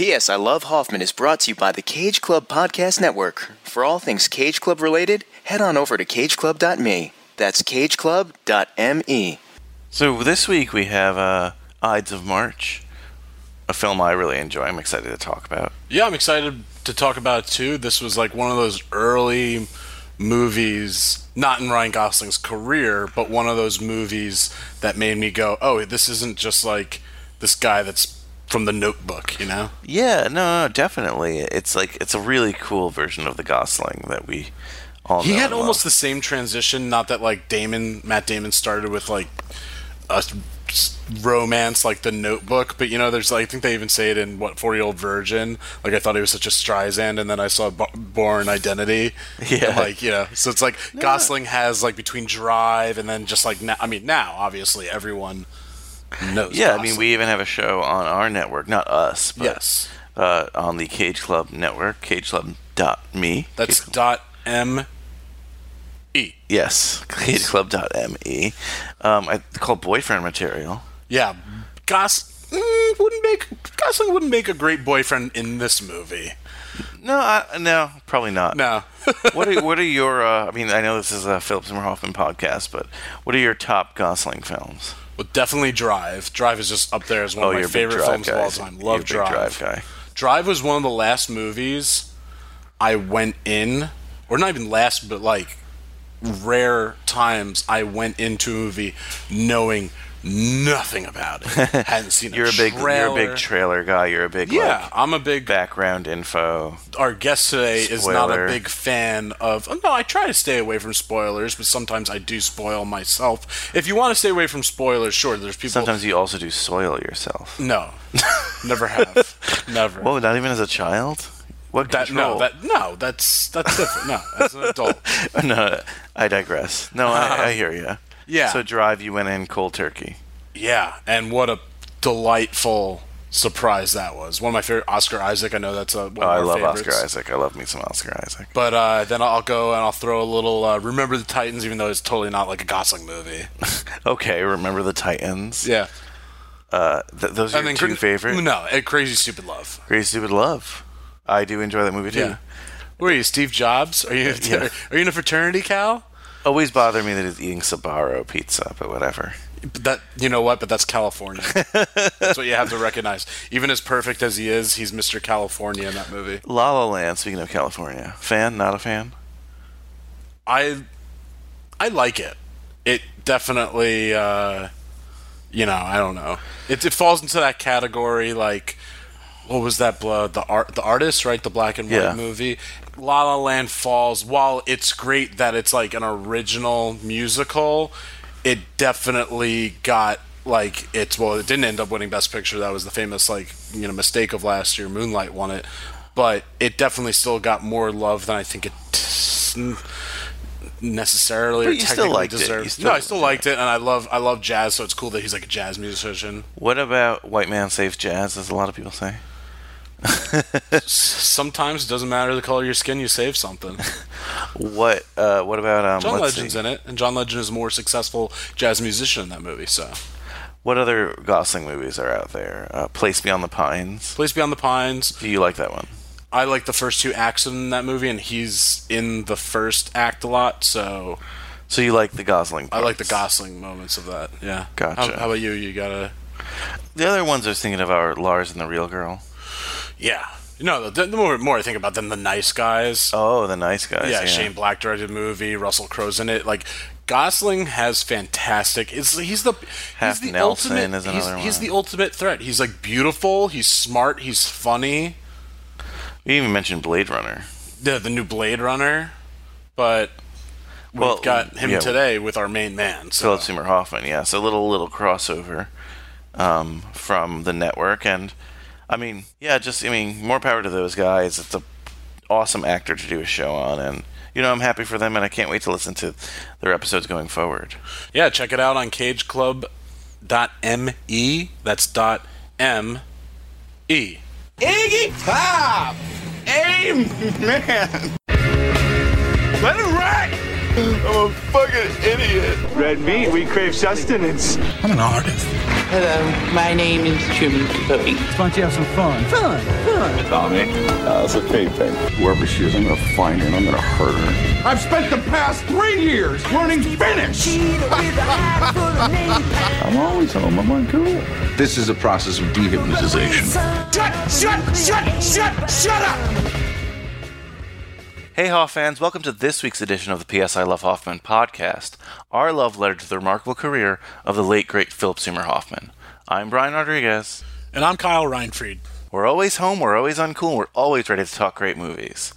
P.S. I Love Hoffman is brought to you by the Cage Club Podcast Network. For all things Cage Club related, head on over to cageclub.me. That's cageclub.me. So this week we have uh, Ides of March, a film I really enjoy. I'm excited to talk about. Yeah, I'm excited to talk about it too. This was like one of those early movies, not in Ryan Gosling's career, but one of those movies that made me go, "Oh, this isn't just like this guy that's from the Notebook," you know? Yeah, no, no, definitely. It's like it's a really cool version of the Gosling that we all He had almost love. the same transition. Not that like Damon, Matt Damon started with like a romance like the Notebook, but you know, there's like I think they even say it in what Forty Year Old Virgin. Like I thought he was such a Streisand, and then I saw B- Bourne Identity. Yeah. And, like you know, so it's like Gosling has like between Drive and then just like now. I mean, now obviously everyone knows. Yeah, I mean, we even have a show on our network, not us, but yes, uh, on the Cage Club network, cageclub.me. that's Cage- dot M E. yes, cageclub.me. Um, I call boyfriend material. Yeah, Gos mm, wouldn't make Gosling wouldn't make a great boyfriend in this movie. No, I, no, probably not. No, what are what are your? Uh, I mean, I know this is a Philip Seymour Hoffman podcast, but what are your top Gosling films? Well, definitely Drive. Drive is just up there as one oh, of my you're a big favorite films guy. of all time. Love Drive. Drive guy. Drive was one of the last movies I went in, or not even last, but like rare times I went into a movie knowing nothing about it. Hadn't seen You're a big trailer. you're a big trailer guy. You're a big yeah, like, I'm a big background info. our guest today is not a big fan of. oh, No, I try to stay away from spoilers, but sometimes I do spoil myself. If you want to stay away from spoilers, sure. There's people. Sometimes you also do soil yourself. No, never have, never. Whoa, not even as a child. What that control? no, that no, that's that's different. No, as an adult. no, I digress. No, I, I hear you. Yeah. So drive, you went in cold turkey. Yeah, and what a delightful surprise that was. One of my favorite Oscar Isaac. I know that's a, one Oh, of I love favorites. Oscar Isaac. I love me some Oscar Isaac. But uh, then I'll go and I'll throw a little uh, "Remember the Titans," even though it's totally not like a Gosling movie. Okay, remember the Titans? Yeah, Uh, th- those are and your two Cra- favorite. No, Crazy Stupid Love. Crazy Stupid Love. I do enjoy that movie too. Yeah. Where are you, Steve Jobs? Are you Yeah. are you in a fraternity, Cal? Always bother me that he's eating Sbarro pizza, but whatever. But that you know what? But that's California. that's what you have to recognize. Even as perfect as he is, he's Mr. California in that movie. La La Land. Speaking of California, fan? Not a fan? I I like it. It definitely uh you know, I don't know. It, it falls into that category like what was that blood the art the artist, right? The black and white Yeah. movie. La La Land falls while it's great that it's like an original musical, it definitely got like it's well it didn't end up winning best picture that was the famous like you know mistake of last year moonlight won it but it definitely still got more love than i think it necessarily But or you still technically liked it. Still- no, I still liked it, and I love I love jazz, so it's cool that he's like a jazz musician. What about White Man Saves Jazz, as a lot of people say? Sometimes it doesn't matter the color of your skin, you save something. What uh, What about um? John Legend's see. in it, and John Legend is a more successful jazz musician in that movie. So, What other Gosling movies are out there? Uh, Place Beyond the Pines. Place Beyond the Pines. Do you like that one? I like the first two acts in that movie, and he's in the first act a lot. So So you like the Gosling? I like the. Gosling moments of that. Yeah. Gotcha. How, how about you? You gotta. The other ones I was thinking of are Lars and the Real Girl. Yeah. No, the, the more, more I think about them, the nice guys. Oh, the nice guys. yeah, Yeah, Shane Black directed a movie. Russell Crowe's in it. Like Gosling has fantastic. It's he's the Half he's the Nelson ultimate. he's, another he's the ultimate threat. He's like beautiful. He's smart. He's funny. We even mentioned Blade Runner. The the new Blade Runner, but we've Well, got him yeah. today with our main man. So Philip Seymour Hoffman. Yeah, so a little little crossover um, from the network, and I mean, yeah, just I mean, more power to those guys. It's an awesome actor to do a show on, and you know, I'm happy for them, and I can't wait to listen to their episodes going forward. yeah, check it out on CageClub.me. That's dot m e. Iggy Pop! Amen! Let it rock! I'm a fucking idiot. Red meat, we crave sustenance. I'm an artist. Hello, my name is Truman Capote. Why don't you have some fun? Fun, fun. Tommy, uh, that's a Kate thing. Whoever she is, I'm gonna find her and I'm gonna hurt her. I've spent the past three years learning Finnish. I'm always home. I'm on cool. This is a process of dehypnotization. Shut, shut, shut, shut, shut up! Hey, Hoff fans, welcome to this week's edition of the P.S. I Love Hoffman podcast, our love letter to the remarkable career of the late, great Philip Seymour Hoffman. I'm Brian Rodriguez. And I'm Kyle Reinfried. We're always home, we're always uncool, we're always ready to talk great movies.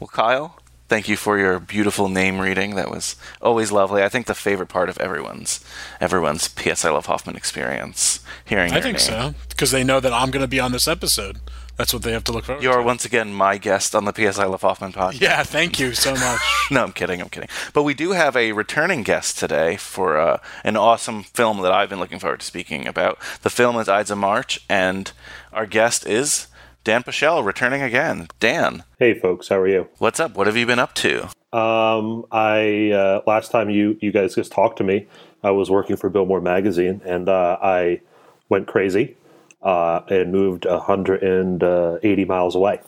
Well, Kyle, thank you for your beautiful name reading. That was always lovely. I think the favorite part of everyone's everyone's P.S. I Love Hoffman experience. Hearing I think name. so, because they know that I'm going to be on this episode. That's what they have to look forward You are to. once again my guest on the P.S. I Love Hoffman podcast. Yeah, thank you so much. no, I'm kidding. I'm kidding. But we do have a returning guest today for uh, an awesome film that I've been looking forward to speaking about. The film is Ides of March, and our guest is Dan Pichelle, returning again. Dan, Hey, folks, how are you? what's up? What have you been up to? Um, I uh, last time you you guys just talked to me, I was working for Billboard magazine, and uh, I went crazy uh, and moved 180 miles away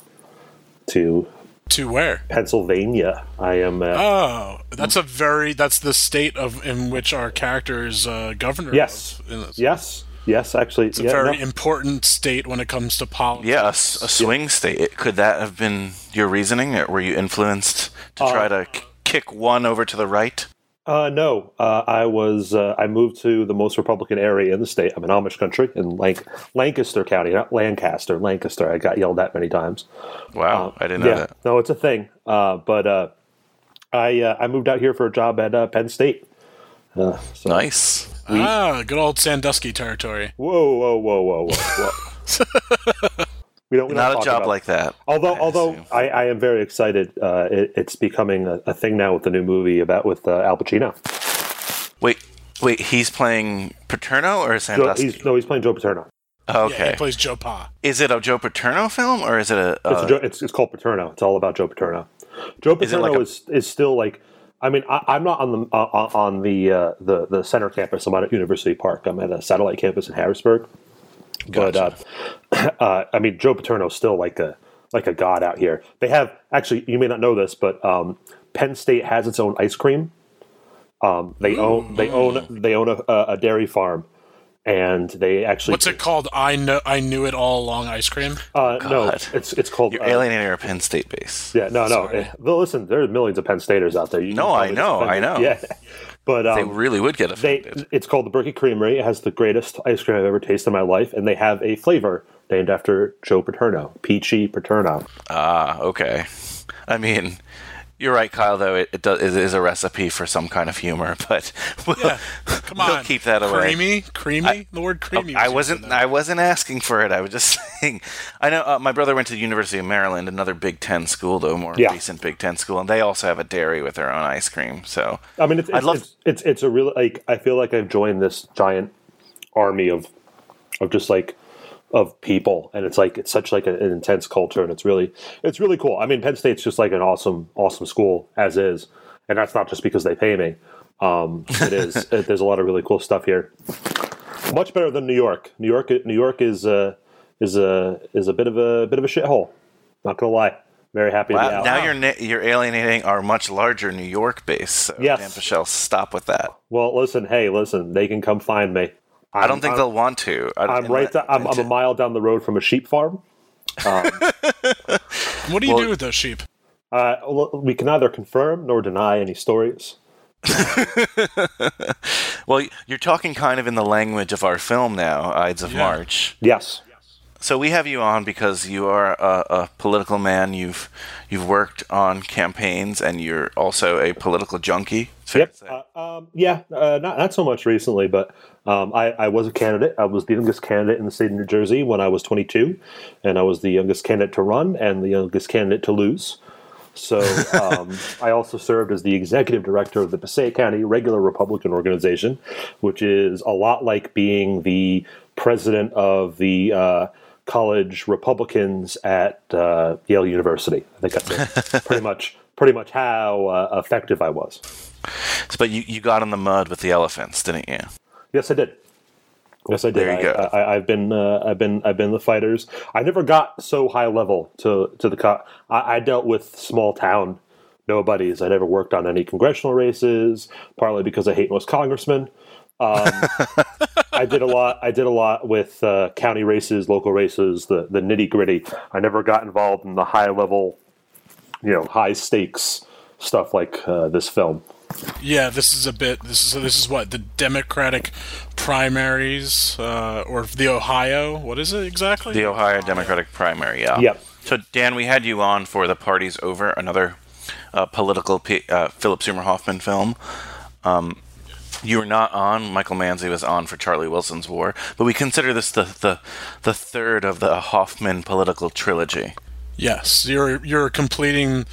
to to where? Pennsylvania. I am. Uh, Oh, that's a very that's the state of in which our character is uh, governor. yes, of in this. yes, yes. Actually, It's a yeah, very no. important state when it comes to politics. Yeah, a swing state. Could that have been your reasoning? Or were you influenced to Uh, try to k- kick one over to the right? Uh, no, uh, I was. Uh, I moved to the most Republican area in the state. I'm in Amish country in Lanc- Lancaster County, not Lancaster. Lancaster. I got yelled at many times. Wow, I didn't know yeah, that. no, it's a thing. Uh, but uh, I uh, I moved out here for a job at uh, Penn State. Uh, so, Nice. Ah, good old Sandusky territory. Whoa, whoa, whoa, whoa, whoa! whoa. we don't. We Not don't a job like that. Although, I although assume. I, I am very excited. Uh, it, it's becoming a, a thing now with the new movie about with uh, Al Pacino. Wait, wait, he's playing Paterno or Joe, Sandusky? he's, no, he's playing Joe Paterno. Yeah, okay. he plays Joe Pa. Is it a Joe Paterno film or is it a? It's, Uh, a Joe, it's, it's called Paterno. It's all about Joe Paterno. Joe Is it Paterno a- is is still like. I mean, I, I'm not on the uh, on the, uh, the the center campus. I'm at University Park. I'm at a satellite campus in Harrisburg. But uh, uh, I mean, Joe Paterno's still like a like a god out here. They have actually, you may not know this, but um, Penn State has its own ice cream. Um, they own they own they own a, a dairy farm, and they actually What's it called? I know. I knew it all along. Ice cream. Uh, no, it's it's called You're uh, alienating our Penn State base. Yeah, no, no. Sorry. Eh, Well, listen, there's millions of Penn Staters out there. You No, I know, I know. Yeah, but They um, really would get they offended. it's called the Berkey Creamery. It has the greatest ice cream I've ever tasted in my life, and they have a flavor named after Joe Paterno, Peachy Paterno. ah, okay. I mean, you're right, Kyle. Though it, it, does, it is a recipe for some kind of humor, but we'll, Yeah, come we'll on. keep that away. Creamy, creamy. the word creamy. I Was I wasn't. I wasn't asking for it. I was just saying. I know uh, my brother went to the University of Maryland, another Big Ten school, though more Yeah. recent Big Ten school, and they also have a dairy with their own ice cream. So I mean, it's I'd it's, love- it's it's it's a real like I feel like I've joined this giant army of of just like of people. And it's like it's such like an intense culture and it's really it's really cool. I mean penn state's just like an awesome awesome school as is. And that's not just because they pay me. Um it is it, there's a lot of really cool stuff here. Much better than new york. New york new york is uh is a is a bit of a bit of a shithole. Not gonna lie. Very happy wow, now you're na- you're alienating our much larger New York base. So Yes. Stop with that. well listen hey listen they can come find me I don't think I'm- they'll want to. I, I'm right. Th- I'm, I'm a mile down the road from a sheep farm. What do you Well- do with those sheep? Uh, we can neither confirm nor deny any stories. Well, you're talking kind of in the language of our film now, Ides of Yeah. March. Yes. So we have you on because you are a, a political man. You've you've worked on campaigns, and you're also a political junkie. Fair Yep. Uh, um, yeah. Uh, not not so much recently, but um, I, I was a candidate. I was the youngest candidate in the state of New Jersey when I was 22, and I was the youngest candidate to run and the youngest candidate to lose. So um, I also served as the executive director of the Passaic County Regular Republican Organization, which is a lot like being the president of the uh, college Republicans at uh, Yale University. I think that's it. pretty much pretty much how uh, effective I was. But you, you got in the mud with the elephants, didn't you? Yes, I did. Yes, I did. There you I, go. I, I've been, uh, I've been, I've been the fighters. I never got so high level to to the. Co- I, I dealt with small town nobodies. I never worked on any congressional races, partly because I hate most congressmen. Um, I did a lot. I did a lot with uh, county races, local races, the the nitty gritty. I never got involved in the high level, you know, high stakes stuff like uh, this film. Yeah, this is a bit. This is this is what the Democratic primaries uh, or the Ohio. What is it exactly? The Ohio Democratic primary, yeah. Yep. So, Dan, we had you on for The Party's Over, another uh, political P- uh, Philip Seymour Hoffman film. Um, you were not on. Michael Manzi was on for Charlie Wilson's War, but we consider this the, the, the third of the Hoffman political trilogy. Yes, you're you're completing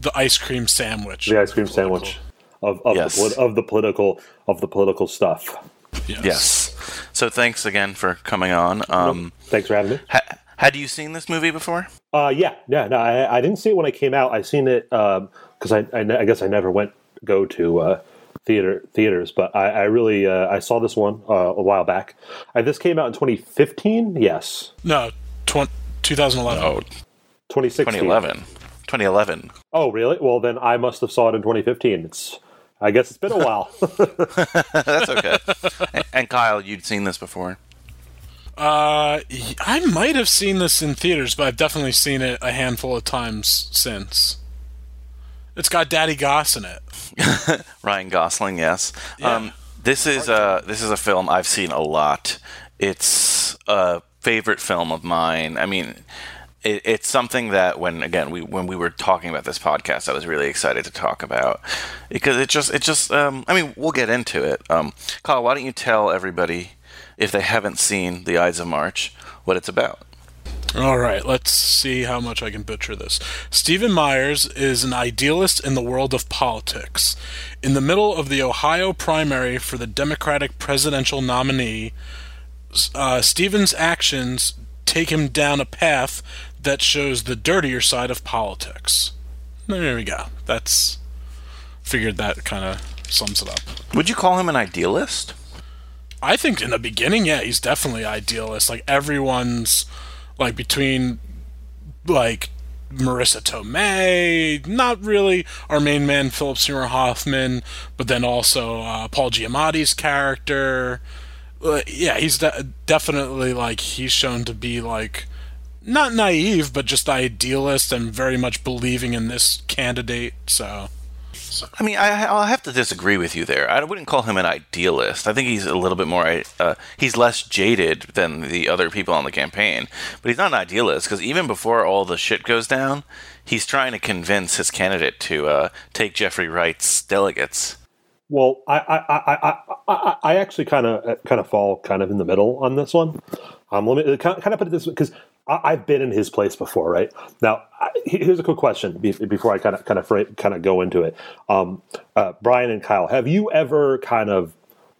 the ice cream sandwich. The ice cream sandwich of of, Yes. the, of the political of the political stuff. Yes. Yes. So, thanks again for coming on. Um, Thanks for having me. ha- had you seen this movie before? Uh, yeah, yeah. No, I, I didn't see it when it came out. I seen it because I, I, I guess I never went go to uh, theater theaters, but I, I really uh, I saw this one uh, a while back. Uh, this came out in 2015. Yes, No, tw- 2011. Oh, 2016. 2011. 2011. Oh, really? Well, then I must have saw it in 2015. It's I guess it's been a while. That's okay. and, and Kyle, you'd seen this before? Uh, y- I might have seen this in theaters, but I've definitely seen it a handful of times since. It's got Daddy Goss in it. Ryan Gosling, yes. Yeah. Um, this is a this is a film I've seen a lot. It's a favorite film of mine. I mean, it, it's something that when again we when we were talking about this podcast, I was really excited to talk about because it just it just um, I mean we'll get into it. Um, Kyle, why don't you tell everybody if they haven't seen The Ides of March what it's about? All right, let's see how much I can butcher this. Stephen Myers is an idealist in the world of politics. In the middle of the Ohio primary for the Democratic presidential nominee, uh, Stephen's actions take him down a path that shows the dirtier side of politics. There we go. That's figured that kind of sums it up. Would you call him an idealist? I think in the beginning, yeah, he's definitely idealist. Like everyone's like between like Marisa Tomei, not really our main man Philip Seymour Hoffman, but then also uh, Paul Giamatti's character. Uh, yeah, he's de- definitely like he's shown to be like not naive, but just idealist and very much believing in this candidate. So I mean, I, I'll have to disagree with you there. I wouldn't call him an idealist. I think he's a little bit more. Uh, he's less jaded than the other people on the campaign, but he's not an idealist because even before all the shit goes down, he's trying to convince his candidate to uh, take Jeffrey Wright's delegates. Well, I I, I, I, I, I actually kind of kind of fall kind of in the middle on this one. Um, let me kind of put it this way because I've been in his place before, right? Now, I, here's a quick question before I kind of kind of kind of go into it. Um, uh, Brian and Kyle, have you ever kind of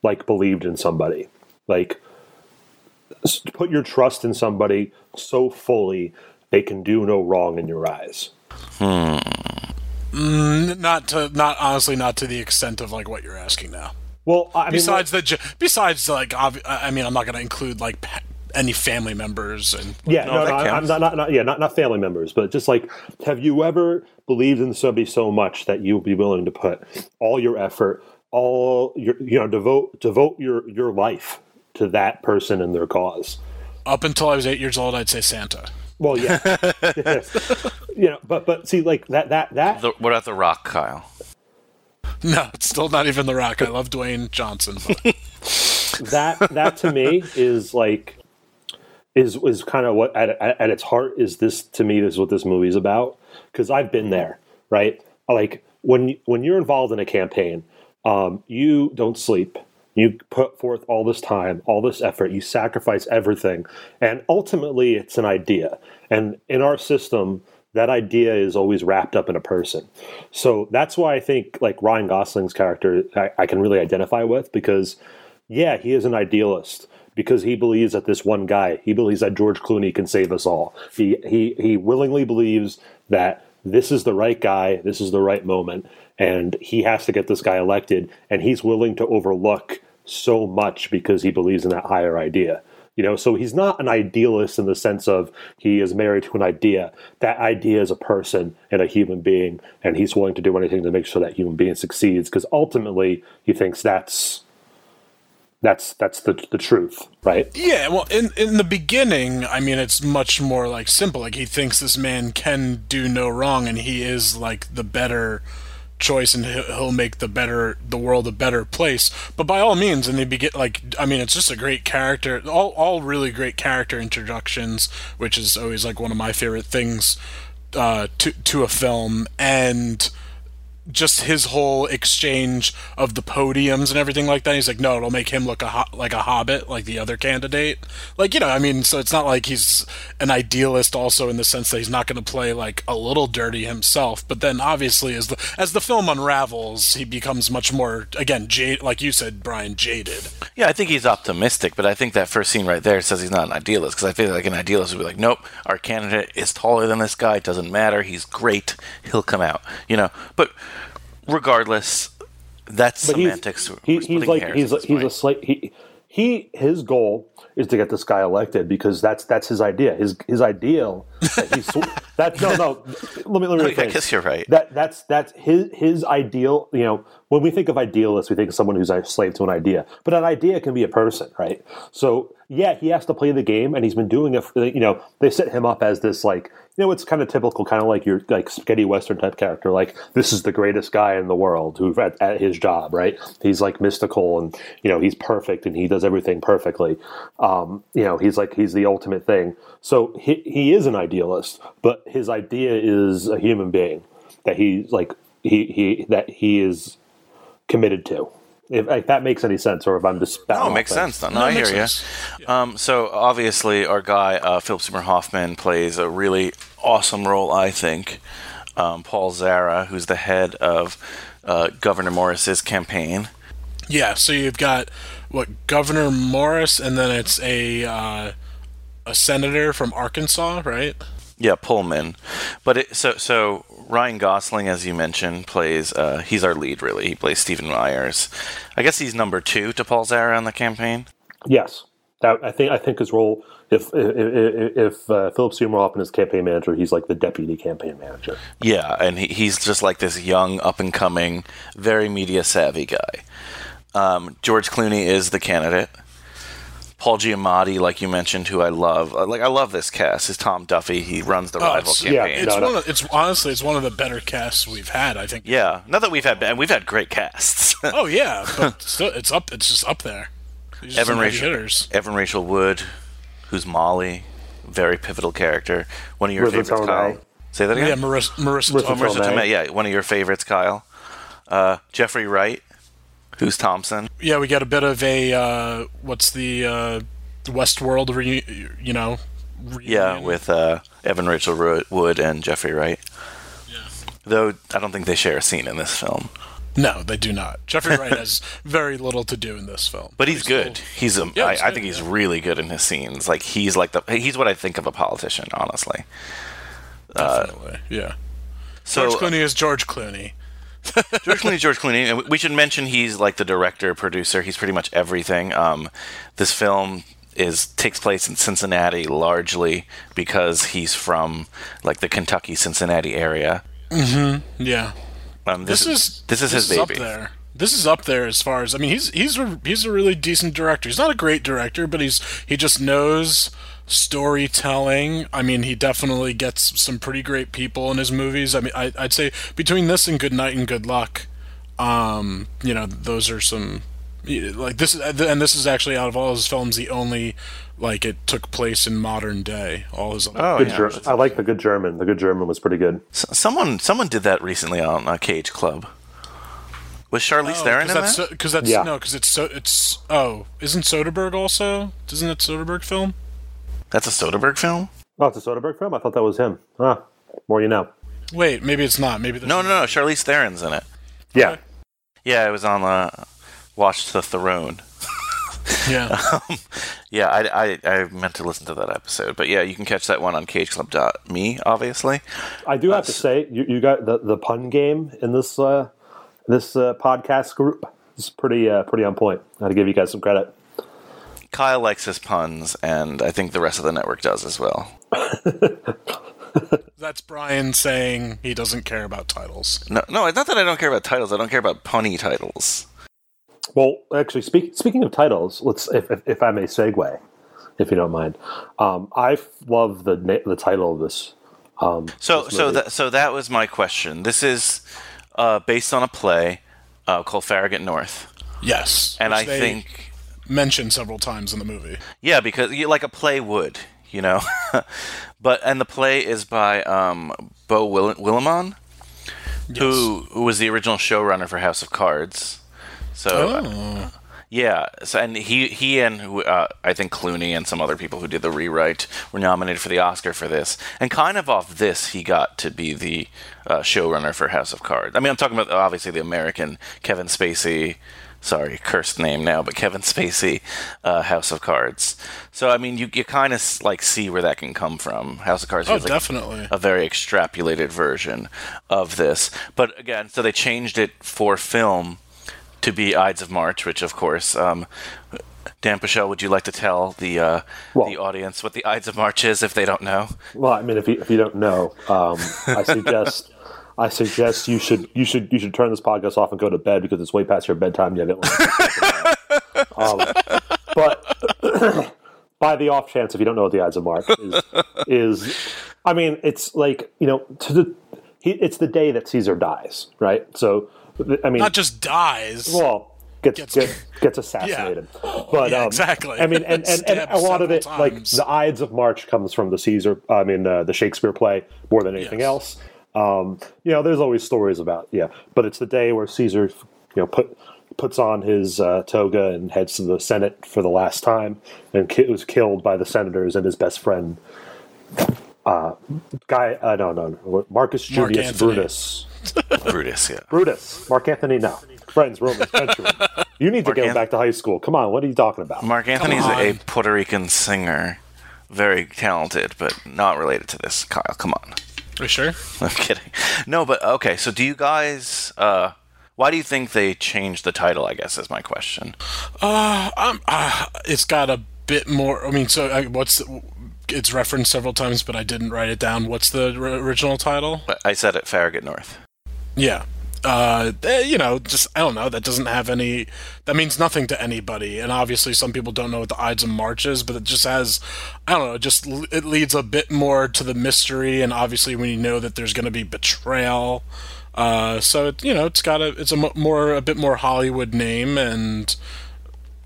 like believed in somebody, like put your trust in somebody so fully they can do no wrong in your eyes? mm, not to not honestly not to the extent of like what you're asking now. Well, I mean, besides the besides like obvi- I mean I'm not going to include like any family members and Yeah, No, no, no, I'm not, not, not, yeah, not, not family members, but just like, have you ever believed in somebody so much that you'll be willing to put all your effort, all your, you know, devote, devote your, your life to that person and their cause? up until I was eight years old I'd say Santa. Well, yeah, you know, but, but see, like that, that, that, The, what about The Rock, Kyle? No, it's still not even The Rock. I love Dwayne Johnson. But that, that to me is like, is is kind of what at, at, its heart is this to me is what this movie's about because I've been there right? Like when when you're involved in a campaign um, you don't sleep. You put forth all this time all this effort. You sacrifice everything. And ultimately it's an idea. And in our system that idea is always wrapped up in a person. So that's why I think like Ryan Gosling's character I, I can really identify with because yeah he is an idealist because he believes that this one guy, he believes that George Clooney can save us all. He he he willingly believes that this is the right guy, this is the right moment, and he has to get this guy elected, and he's willing to overlook so much because he believes in that higher idea. You know, so he's not an idealist in the sense of he is married to an idea. That idea is a person and a human being, and he's willing to do anything to make sure that human being succeeds because ultimately he thinks that's that's that's the the truth, right? Yeah, well, in in the beginning, I mean, it's much more like simple. Like he thinks this man can do no wrong, and he is like the better choice, and he'll make the better the world a better place. But by all means, and they begin like I mean, it's just a great character. All all really great character introductions, which is always like one of my favorite things uh, to to a film, and just his whole exchange of the podiums and everything like that. He's like, no, it'll make him look a ho- like a hobbit, like the other candidate. Like you know, I mean, so it's not like he's an idealist, also in the sense that he's not going to play like a little dirty himself. But then, obviously, as the as the film unravels, he becomes much more again, jade, like you said, Brian, jaded. Yeah, I think he's optimistic, but I think that first scene right there says he's not an idealist because I feel like an idealist would be like, nope, our candidate is taller than this guy. It doesn't matter. He's great. He'll come out. You know, but regardless, that's But semantics. he's, he, he's like he's a, he's a slight he he his goal is to get this guy elected because that's that's his idea. His his ideal. That he's, that no no. Let me let me. Oh, I guess you're right. That that's that's his his ideal. You know, when we think of idealists, we think of someone who's a slave to an idea. But an idea can be a person, right? So yeah, he has to play the game, and he's been doing it. For, you know, they set him up as this like you know, it's kind of typical, kind of like your like spaghetti western type character. Like this is the greatest guy in the world who at, at his job, right? He's like mystical, and you know, he's perfect, and he does everything perfectly. Um, you know, he's like he's the ultimate thing. So he he is an idealist, but his idea is a human being that he's like he he that he is committed to. If, if that makes any sense, or if I'm just No, spouting it makes things. sense. No, No, I hear makes you. sense. Um, so obviously, our guy uh, Philip Seymour Hoffman plays a really awesome role. I think um, Paul Zara, who's the head of uh, Governor Morris's campaign. Yeah, so you've got what Governor Morris, and then it's a uh, a senator from Arkansas, right? Yeah, Pullman. But it, so so Ryan Gosling, as you mentioned, plays. Uh, he's our lead, really. He plays Stephen Myers. I guess he's number two to Paul Zara on the campaign. Yes, that I think I think his role. If if, if uh, Philip Seymour Hoffman is campaign manager, he's like the deputy campaign manager. Yeah, and he, he's just like this young, up and coming, very media savvy guy. Um, George Clooney is the candidate. Paul Giamatti, like you mentioned, who I love. Uh, Like I love this cast. Is Tom Duffy? He runs the Oh, rival it's, yeah, it's No, no. of, it's honestly it's one of the better casts we've had. I think. Yeah, not that we've had and we've had great casts. Oh yeah, but still, it's up. It's just up there. These Evan Rachel, hitters. Evan Rachel Wood, who's Molly, very pivotal character. One of your Marisa favorites, Tomei. Kyle. Say that again. Yeah, Marisa, Marisa, Marisa Oh, Tomei. Marisa Tomei. Tomei. Yeah, one of your favorites, Kyle. Uh, Jeffrey Wright, who's Thompson. Yeah, we got a bit of a uh, what's the uh, Westworld re- you know. Yeah, with uh, Evan Rachel Wood and Jeffrey Wright. Though I don't think they share a scene in this film. No, they do not. Jeffrey Wright has very little to do in this film. But he's good. He's a. Yeah, I, he's I good, think he's yeah. really good in his scenes. Like he's like the. He's what I think of a politician, honestly. Definitely, yeah. So George Clooney is George Clooney. George Clooney, George Clooney, and we should mention he's like the director, producer. He's pretty much everything. Um, this film is takes place in Cincinnati largely because he's from like the Kentucky Cincinnati area. Yeah, Um, this, is this is his up baby. there. This is up there as far as I mean. He's he's a, he's a really decent director. He's not a great director, but he's he just knows storytelling. I mean, he definitely gets some pretty great people in his movies. I mean, I, I'd say between this and Good Night and Good Luck, um, you know, those are some like this and this is actually out of all his films the only like it took place in modern day. All his other Oh Good yeah. Ger- I like the good German. The good German was pretty good. S- someone someone did that recently on uh, Cage Club. Was Charlize Theron in because that? that's because that's Yeah. no because it's so it's oh isn't Soderbergh also isn't that Soderbergh film? That's a Soderbergh film. Oh, it's a Soderbergh film. I thought that was him. Ah, more you know. Wait, maybe it's not. Maybe there's No, no, no. Charlize Theron's in it. Yeah, Yeah, it was on uh, Watch the Throne. Yeah. Um, yeah, I, I, I meant to listen to that episode, but yeah, you can catch that one on CageClub.me, obviously. I do have to say, you, you got the, the pun game in this uh, this uh, podcast group. It's pretty uh, pretty on point. I got to give you guys some credit. Kyle likes his puns, and I think the rest of the network does as well. That's Brian saying he doesn't care about titles. No, no, it's not that I don't care about titles. I don't care about punny titles. Well, actually, speak, speaking of titles, let's if, if, if I may segue, if you don't mind. Um, I love the the title of this. Um, So, this so that so that was my question. This is uh, based on a play uh, called Farragut North, Yes. and I they think mentioned several times in the movie. yeah, because you, like a play would, you know. but and the play is by um, Beau Will- Willimon, who who was the original showrunner for House of Cards. So Oh. yeah, so and he he and uh, I think Clooney and some other people who did the rewrite were nominated for the Oscar for this, and kind of off this he got to be the uh, showrunner for House of Cards. I mean, I'm talking about obviously the American Kevin Spacey. Sorry, cursed name now, but Kevin Spacey, uh, House of Cards. So I mean, you you kind of like see where that can come from. House of Cards Oh, feels like definitely. a very extrapolated version of this. But again, so they changed it for film to be Ides of March, which of course, um, Dan Pichel, would you like to tell the uh, the audience what the Ides of March is if they don't know? Well, I mean, if you if you don't know, um, I suggest I suggest you should you should you should turn this podcast off and go to bed because it's way past your bedtime. You haven't. um, but by the off chance, if you don't know what the Ides of March is, is I mean, it's like you know, to the he, it's the day that Caesar dies, right? So, I mean, Not just dies. well, gets Gets- gets, assassinated. But Yeah, um, exactly. I mean, and, and, and a lot of it, like the Ides of March, comes from the Caesar. I mean, uh, the Shakespeare play more than anything Yes. else. Um, you know, there's always stories about yeah, but it's the day where Caesar, you know, put puts on his uh, toga and heads to the Senate for the last time, and ki- was killed by the senators and his best friend. Uh, guy, uh, no, no, no, Marcus Mark Junius Brutus. Brutus, yeah. Brutus, Mark Anthony, no. Friends, Romans, Benjamin. You need to Mark go Anth- back to high school. Come on, what are you talking about? Mark Anthony's a. Puerto Rican singer, very talented, but not related to this. Kyle, come on. Are you sure? I'm kidding. No, but okay. So, do you guys? Uh, why do you think they changed the title? I guess is my question. Uh, um, uh, it's got a bit more. I mean, so uh, what's the, it's referenced several times, but I didn't write it down. What's the r- original title? I said it Farragut North. Yeah. Uh, eh, you know, just I don't know. That doesn't have any. That means nothing to anybody, and obviously some people don't know what the Ides of March is, but it just has, I don't know. Just it leads a bit more to the mystery, and obviously when you know that there's going to be betrayal, uh, so it, you know it's got a it's a more a bit more Hollywood name, and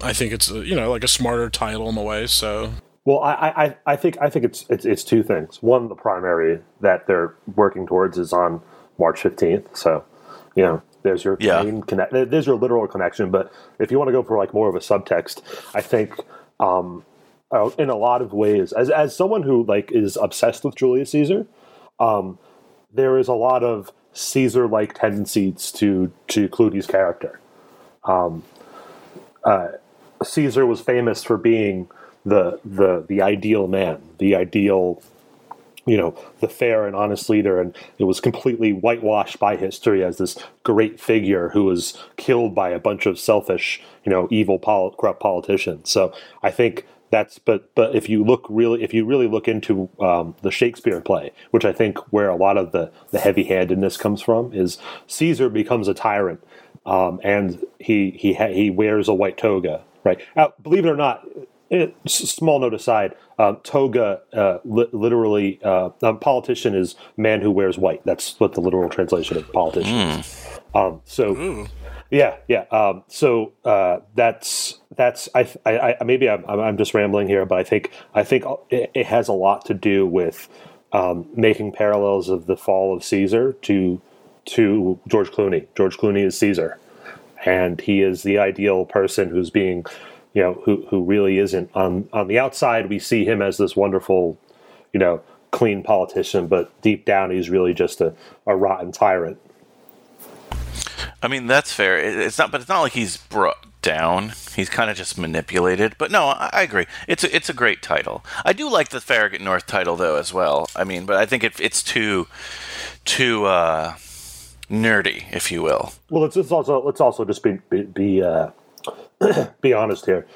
I think it's a, you know like a smarter title in a way. So Well, I, I, I think I think it's, it's it's two things. One, the primary that they're working towards is on March fifteenth. So, you know, there's your Yeah. main connect. There's your literal connection. But if you want to go for like more of a subtext, I think um, uh, in a lot of ways, as as someone who like is obsessed with Julius Caesar, um, there is a lot of Caesar-like tendencies to to Clooney's character. Um, uh, Caesar was famous for being the the the ideal man, the ideal, you know, the fair and honest leader, and it was completely whitewashed by history as this great figure who was killed by a bunch of selfish, you know, evil, pol- corrupt politicians. So I think that's but but if you look really if you really look into um, the Shakespeare play, which I think where a lot of the the heavy handedness comes from, is Caesar becomes a tyrant, um, and he he ha- he wears a white toga. Right, now, believe it or not, it, small note aside, um, toga uh, li- literally uh, um, politician is man who wears white. That's what the literal translation of politician is. Um, so. Yeah, yeah. Um, so uh, that's that's I, I, I maybe I'm, I'm I'm just rambling here, but I think I think it, it has a lot to do with um, making parallels of the fall of Caesar to to George Clooney. George Clooney is Caesar, and he is the ideal person who's being, you know, who who really isn't on on the outside. We see him as this wonderful, you know, clean politician, but deep down he's really just a, a rotten tyrant. I mean, that's fair. It's not, but it's not like he's brought down. He's kind of just manipulated. But no, I, I, agree. It's a, it's a great title. I do like the Farragut North title though as well. I mean, but I think it, it's too too uh, nerdy, if you will. Well, let's, let's also let's also just be be be, uh, be honest here.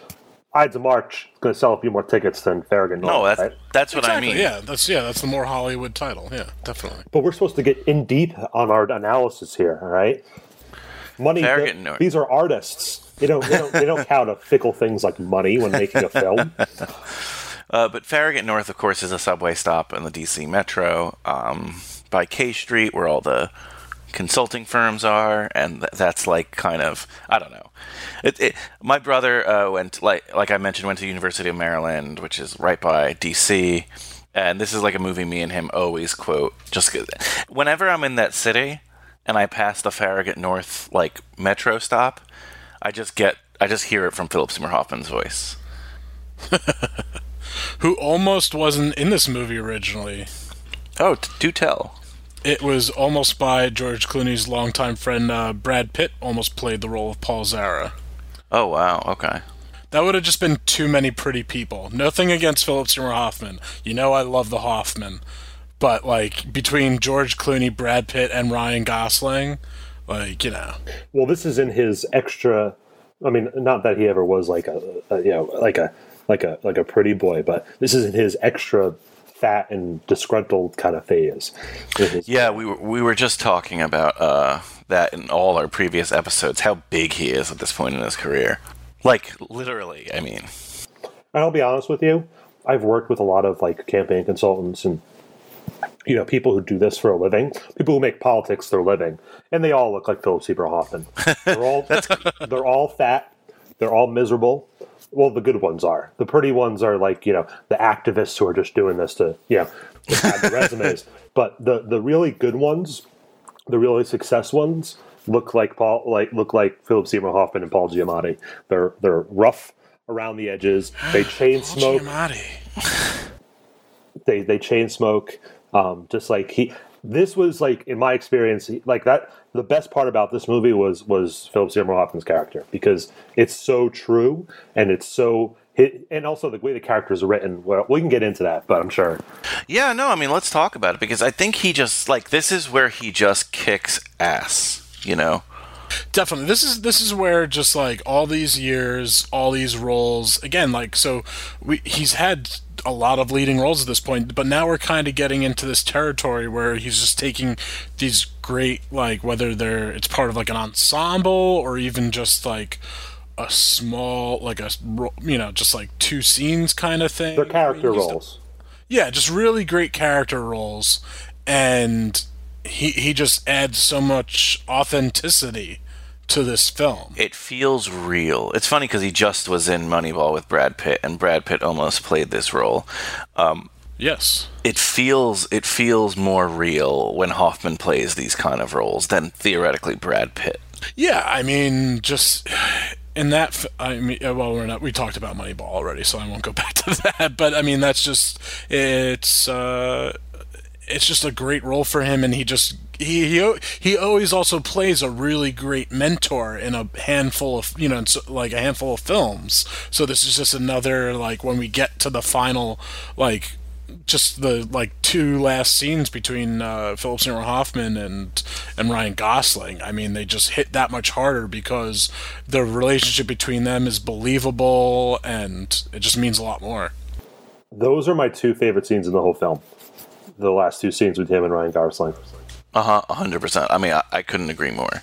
Ides of March is going to sell a few more tickets than Farragut North. No, that's right? that's what exactly, I mean. Yeah, that's yeah, that's the more Hollywood title. Yeah, definitely. But we're supposed to get in deep on our analysis here, all right? Money. Farragut these are artists. They don't. They don't, they don't count on fickle things like money when making a film. Uh, but Farragut North, of course, is a subway stop in the DC Metro um, by K Street, where all the consulting firms are, and th- that's like kind of I don't know. It, it, my brother uh, went like like I mentioned went to the University of Maryland, which is right by DC, and this is like a movie me and him always quote. Just whenever I'm in that city and I pass the Farragut North like metro stop, I just get I just hear it from Philip Seymour Hoffman's voice. Who almost wasn't in this movie originally. Oh, do tell. It was almost by George Clooney's longtime friend uh, Brad Pitt. Almost played the role of Paul Zara. Oh wow, okay. That would have just been too many pretty people. Nothing against Philip Seymour Hoffman. You know I love the Hoffman. But like between George Clooney, Brad Pitt, and Ryan Gosling, like you know, Well, this is in his extra. I mean, not that he ever was like a, a you know like a like a like a pretty boy, but this is in his extra fat and disgruntled kind of phase. Yeah, we were we were just talking about uh, that in all our previous episodes. How big he is at this point in his career, like literally. I mean, And I'll be honest with you, I've worked with a lot of like campaign consultants and you know people who do this for a living, people who make politics their living, and they all look like Philip Seymour Hoffman. They're all they're all fat, they're all miserable. Well, the good ones are. The pretty ones are like you know the activists who are just doing this to you know to resumes. But the the really good ones, the really success ones, look like Paul like look like Philip Seymour Hoffman and Paul Giamatti. They're they're rough around the edges. They chain smoke Giamatti. they they chain smoke um just like he this was like in my experience like that the best part about this movie was was philip seymour hoffman's character because it's so true and it's so and also the way the characters are written well we can get into that but i'm sure yeah, no, I mean, let's talk about it because I think he just like this is where he just kicks ass. You know, Definitely. This is this is where just like all these years, all these roles again, like so we he's had a lot of leading roles at this point, but now we're kind of getting into this territory where he's just taking these great like whether they're it's part of like an ensemble or even just like a small like a you know just like two scenes kind of thing. they're character roles yeah, just really great character roles, and he he just adds so much authenticity to this film. it feels real. It's funny because he just was in Moneyball with Brad Pitt, and Brad Pitt almost played this role. Um, Yes, it feels it feels more real when Hoffman plays these kind of roles than theoretically Brad Pitt. yeah. I mean, just in that. I mean, uh, well, we're not. We talked about Moneyball already, so I won't go back to that. But I mean, that's just it's. uh it's just a great role for him, and he just he he he always also plays a really great mentor in a handful of you know like a handful of films. So this is just another like when we get to the final like just the like two last scenes between uh, Philip Seymour Hoffman and and Ryan Gosling. I mean, they just hit that much harder because the relationship between them is believable, and it just means a lot more. those are my two favorite scenes in the whole film the last two scenes with him and ryan gosling Uh huh, hundred percent. I mean, I, I couldn't agree more.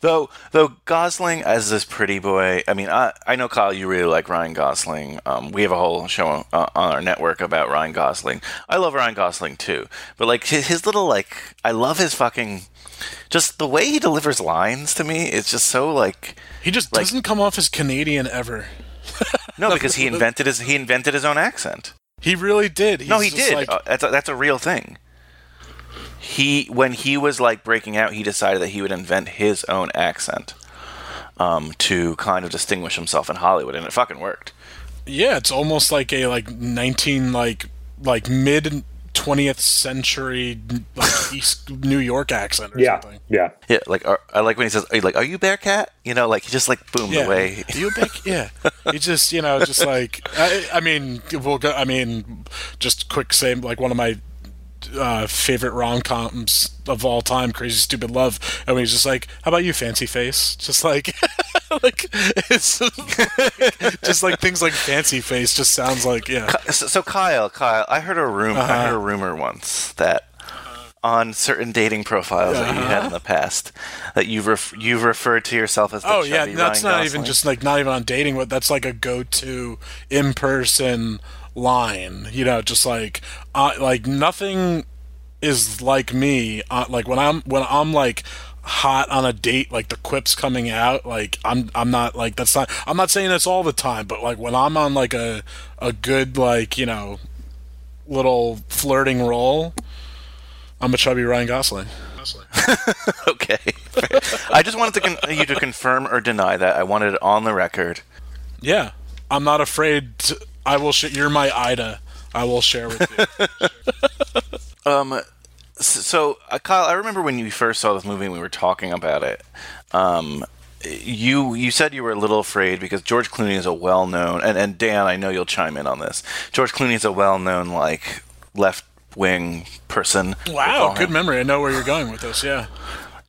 Though, though Gosling as this pretty boy. I mean, I I know Kyle, you really like Ryan Gosling. Um, we have a whole show uh, on our network about Ryan Gosling. I love Ryan Gosling too, but like his, his little like, I love his fucking, just the way he delivers lines to me. It's just so like He just Like- doesn't come off as Canadian ever. no, because he invented his he invented his own accent. He really did. He's no, he did. like- Uh, that's a, that's a real thing. He when he was like breaking out, he decided that he would invent his own accent um, to kind of distinguish himself in Hollywood, and it fucking worked. yeah, it's almost like a like nineteen like like mid 20th century like East New York accent or Yeah, something. yeah. Yeah, like are, I like when he says, "Are you like, are you Bearcat?" You know, like he just like boom Yeah, the way. you back? Yeah, he just you know just like I, I mean we'll go. I mean just quick same, like one of my uh, favorite rom coms of all time, Crazy Stupid Love, and he's just like, "How about you, Fancy Face?" Just like, like it's just like things like Fancy Face just sounds like yeah. So, so Kyle, Kyle, I heard a rumor. I Uh-huh. heard a rumor once that on certain dating profiles that you had in the past, that you've ref- you've referred to yourself as the Uh-huh. Oh yeah, that's Ryan not even just like not even on dating. But that's like a go-to in-person line. You know, just like uh, like nothing is like me. Uh, like when I'm when I'm like hot on a date, like the quips coming out. Like I'm I'm not like that's not. I'm not saying this all the time, but like when I'm on like a a good like you know little flirting roll, I'm a chubby Ryan Gosling. okay. I just wanted to con- you to confirm or deny that. I wanted it on the record. Yeah, I'm not afraid. To, I will. Sh- you're my Ida. I will share with you. Um, so uh, Kyle, I remember when you first saw this movie, and we were talking about it. Um, you you said you were a little afraid because George Clooney is a well known, and, and Dan, I know you'll chime in on this. George Clooney is a well known like left wing person. wow, good him. memory. I know where you're going with this. Yeah.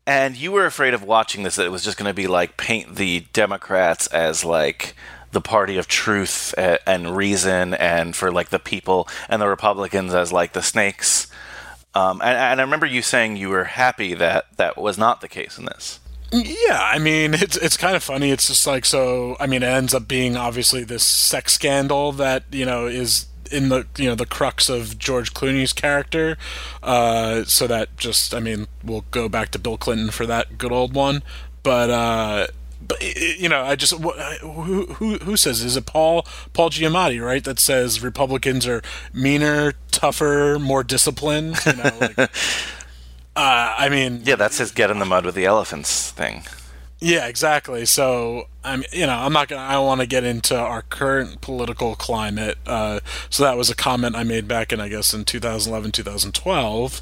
And you were afraid of watching this that it was just going to be like paint the Democrats as like the party of truth a- and reason, and for like the people, and the Republicans as like the snakes. Um, and, and I remember you saying you were happy that that was not the case in this. Yeah, I mean, it's it's kind of funny. It's just like so. I mean, it ends up being obviously this sex scandal that you know is in the you know the crux of George Clooney's character. Uh, so that just, I mean, we'll go back to Bill Clinton for that good old one. But uh, but you know, I just who who who says is it Paul Paul Giamatti right that says Republicans are meaner, tougher, more disciplined. You know, like, uh, I mean, Yeah, that's his get in the mud with the elephants thing. yeah, exactly. So I'm, you know, I'm not gonna. I don't want to get into our current political climate. Uh, so that was a comment I made back in, I guess, in 2011, 2012,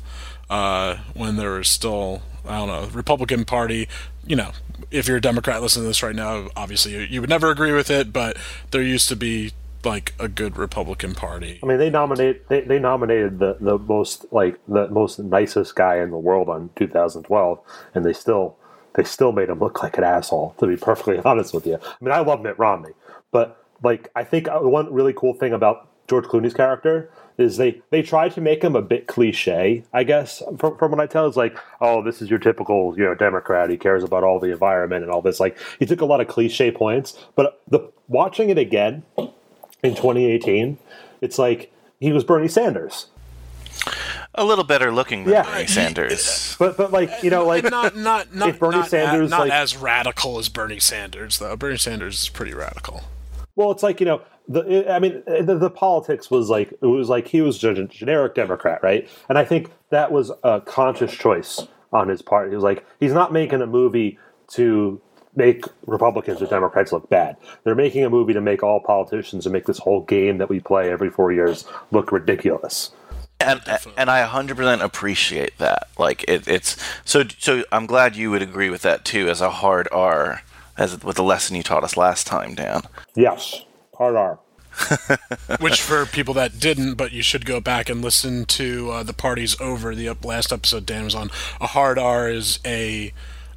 uh, when there was still, I don't know, Republican Party. You know, if you're a Democrat listening to this right now, obviously you, you would never agree with it, but there used to be like a good Republican Party. I mean, they nominate they, they nominated the, the most like the most nicest guy in the world on 2012, and they still they still made him look like an asshole. To be perfectly honest with you, I mean, I love Mitt Romney, but like I think uh, one really cool thing about George Clooney's character is they they tried to make him a bit cliche. I guess from, from what I tell, it's like, oh, this is your typical you know Democrat. He cares about all the environment and all this. Like he took a lot of cliche points, but the watching it again in 2018, it's like he was Bernie Sanders. A little better looking than Yeah. Bernie Sanders. But but like you know like not not not if Bernie not, Sanders, not like- as radical as Bernie Sanders though. Bernie Sanders is pretty radical. well it's like you know the I mean the, the politics was like it was like he was a generic Democrat right and I think that was a conscious choice on his part. He was like he's not making a movie to make Republicans or Democrats look bad. They're making a movie to make all politicians and make this whole game that we play every four years look ridiculous. and and I 100% appreciate that. Like it, it's so so. I'm glad you would agree with that too, as a hard R, as with the lesson you taught us last time, Dan. Yes, hard R. Which, for people that didn't, but you should go back and listen to uh, the parties over the up- last episode Dan was on. A hard R is a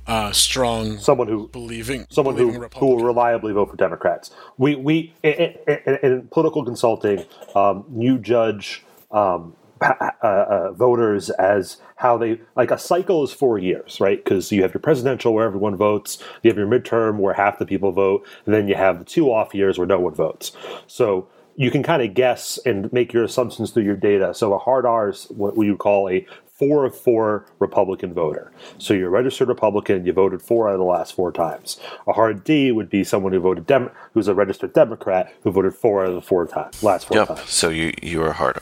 uh, strong someone who believing someone believing who, Republican. who will reliably vote for Democrats. We we in, in, in political consulting, um, you judge um, uh, uh, voters as how they like a cycle is four years, right? Because you have your presidential where everyone votes, you have your midterm where half the people vote, and then you have the two off years where no one votes. So you can kind of guess and make your assumptions through your data. So a hard R is what we would call a four of four Republican voter. So you're a registered Republican, you voted four out of the last four times. A hard D would be someone who voted Dem- who's a registered Democrat who voted four out of the four times, last four Yep. times. So you you are hard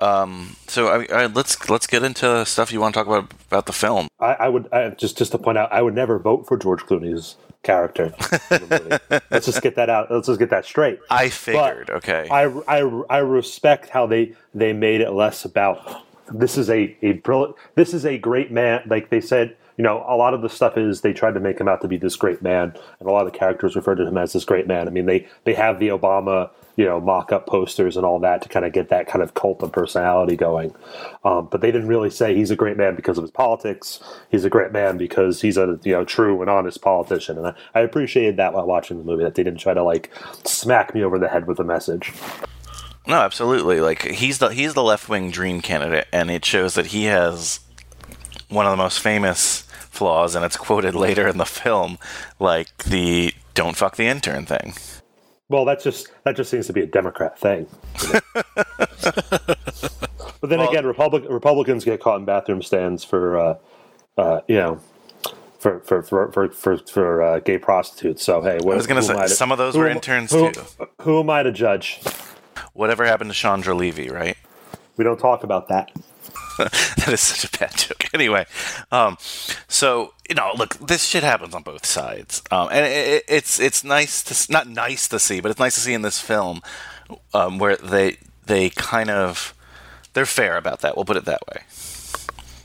R. Um. So I, I, let's let's get into stuff you want to talk about about the film. I, I would I, just just to point out, I would never vote for George Clooney's character. let's just get that out. Let's just get that straight. I figured. But okay. I, I, I respect how they they made it less about this is a a brilliant. This is a great man. Like they said, you know, a lot of the stuff is they tried to make him out to be this great man, and a lot of the characters refer to him as this great man. I mean, they they have the Obama you know mock-up posters and all that to kind of get that kind of cult of personality going um, but they didn't really say he's a great man because of his politics he's a great man because he's a you know true and honest politician and I, I appreciated that while watching the movie that they didn't try to like smack me over the head with a message no absolutely like he's the he's the left-wing dream candidate and it shows that he has one of the most famous flaws, and it's quoted later in the film, like the "don't fuck the intern" thing. Well, that's just that just seems to be a Democrat thing. but then well, again, Republic, Republicans get caught in bathroom stands for, uh, uh, you know, for for for for for, for uh, gay prostitutes. So hey, what, I was going to say some of those were interns who, too. Who am I to judge? Whatever happened to Chandra Levy, right? We don't talk about that. that is such a bad joke. Anyway, um, so you know, look, this shit happens on both sides, um, and it, it's it's nice to not nice to see, but it's nice to see in this film um, where they they kind of they're fair about that. We'll put it that way.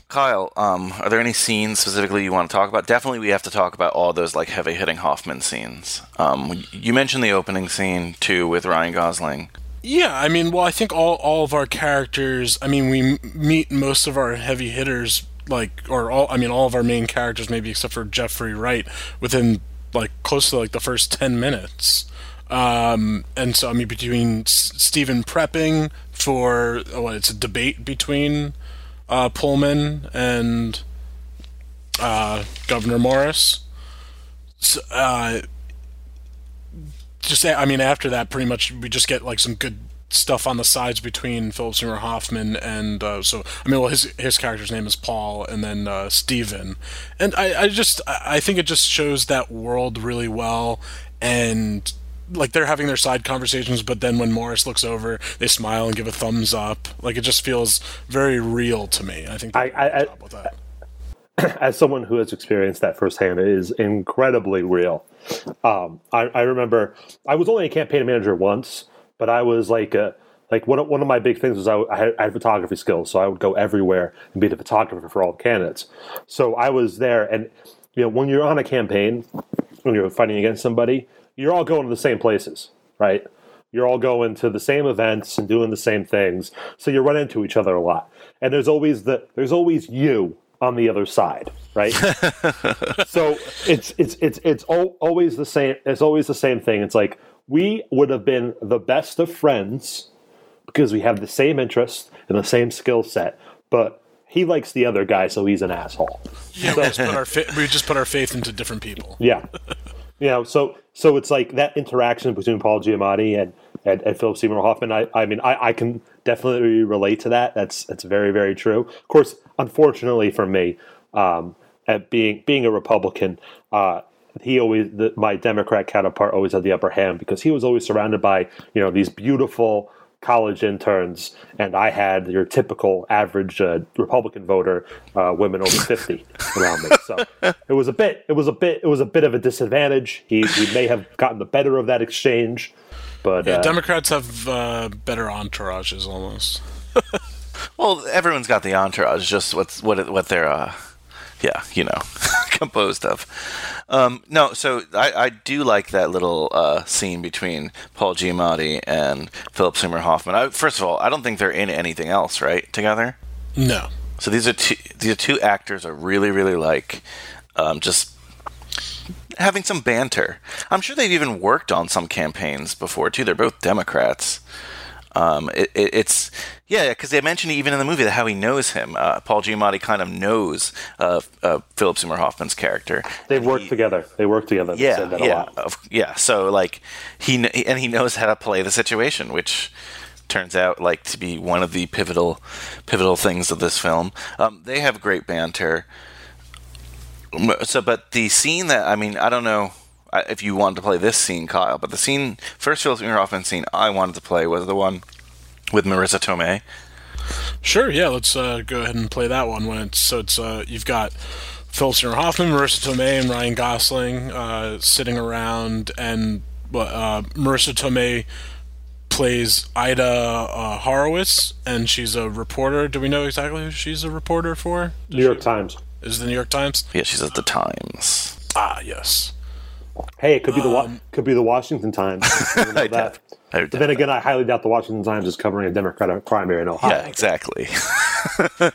Kyle, um, are there any scenes specifically you want to talk about? Definitely, we have to talk about all those like heavy hitting Hoffman scenes. Um, you mentioned the opening scene too with Ryan Gosling. Yeah, I mean, well, I think all all of our characters. I mean, we m- meet most of our heavy hitters, like, or all. I mean, all of our main characters, maybe except for Jeffrey Wright, within like close to like the first ten minutes. Um, and so, I mean, between S- Stephen prepping for oh, it's a debate between uh, Pullman and uh, Governor Morris. So, uh, just I mean after that pretty much we just get like some good stuff on the sides between Philip Seymour Hoffman and uh, so I mean well his his character's name is Paul and then uh, Stephen and I, I just I think it just shows that world really well and like they're having their side conversations but then when Morris looks over they smile and give a thumbs up. Like it just feels very real to me. I think I, I, I as someone who has experienced that firsthand, it is incredibly real. Um, I, I, remember I was only a campaign manager once, but I was like a, like one of, one of my big things was I, I, had, photography skills, so I would go everywhere and be the photographer for all the candidates. So I was there, and you know when you're on a campaign, when you're fighting against somebody, you're all going to the same places, right? You're all going to the same events and doing the same things, so you run into each other a lot. And there's always the there's always you on the other side, right? so it's it's it's it's always the same. It's always the same thing. It's like we would have been the best of friends because we have the same interest and the same skill set, but he likes the other guy, so he's an asshole. Yeah, so, we, just put our fa- we just put our faith into different people. Yeah, you know, so so it's like that interaction between Paul Giamatti and and, and Philip Seymour Hoffman. I, I mean, I, I can definitely relate to that. That's that's very very true. Of course, unfortunately for me, um, at being being a Republican, uh, he always the, my Democrat counterpart always had the upper hand because he was always surrounded by you know these beautiful college interns, and I had your typical average uh, Republican voter, uh, women over fifty around me. So it was a bit, it was a bit, it was a bit of a disadvantage. He, he may have gotten the better of that exchange, but yeah, uh, Democrats have uh, better entourages almost. well, everyone's got the entourage, just what's what what they're uh, yeah, you know, composed of. Um, no, so I, I do like that little uh, scene between Paul Giamatti and Philip Seymour Hoffman. I, first of all, I don't think they're in anything else, right? Together. No. So these are two these are two actors I really really like. Um, just having some banter. I'm sure they've even worked on some campaigns before too. They're both Democrats. Um, it, it, it's yeah, because they mentioned even in the movie that how he knows him. Uh, Paul Giamatti kind of knows uh, uh, Philip Seymour Hoffman's character. They've worked he, together. They work together. They yeah, yeah, yeah. So like he and he knows how to play the situation, which turns out like to be one of the pivotal pivotal things of this film. Um, they have great banter. So, but the scene that I mean, I don't know if you wanted to play this scene, Kyle, but the scene first Philip Seymour Hoffman scene I wanted to play was the one with Marisa Tomei. Sure, yeah, let's uh, go ahead and play that one when it's so it's uh, you've got Philip Seymour Hoffman, Marisa Tomei, and Ryan Gosling uh, sitting around, and uh, Marisa Tomei plays Ida uh, Horowitz, and she's a reporter. Do we know exactly who she's a reporter for? New York Times. Is it the New York Times? Yeah, she's at the Times. Ah, yes. Hey, it could be the Wa- could be the Washington Times. You know I that. doubt- I But then again, I highly doubt the Washington Times is covering a Democratic primary in Ohio. Yeah, exactly.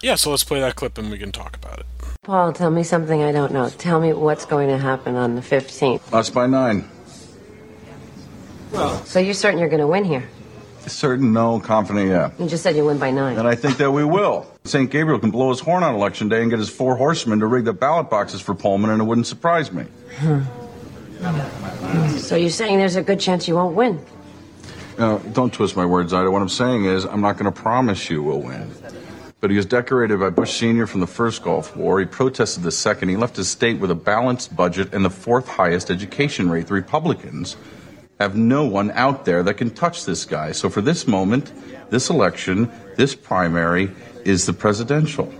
Yeah, so let's play that clip and we can talk about it. Paul, tell me something I don't know. Tell me what's going to happen on the 15th. Lost by nine. Well, So you're certain you're going to win here? Certain, no. Confident, yeah. You just said you win by nine. And I think that we will. St. Gabriel can blow his horn on election day and get his four horsemen to rig the ballot boxes for Pullman, and it wouldn't surprise me. Hmm. So you're saying there's a good chance you won't win? Now, don't twist my words, Ida. What I'm saying is, I'm not going to promise you we'll win. But he was decorated by Bush Sr. from the first Gulf War. He protested the second. He left his state with a balanced budget and the fourth highest education rate. The Republicans have no one out there that can touch this guy. So for this moment, this election, this primary is the presidential.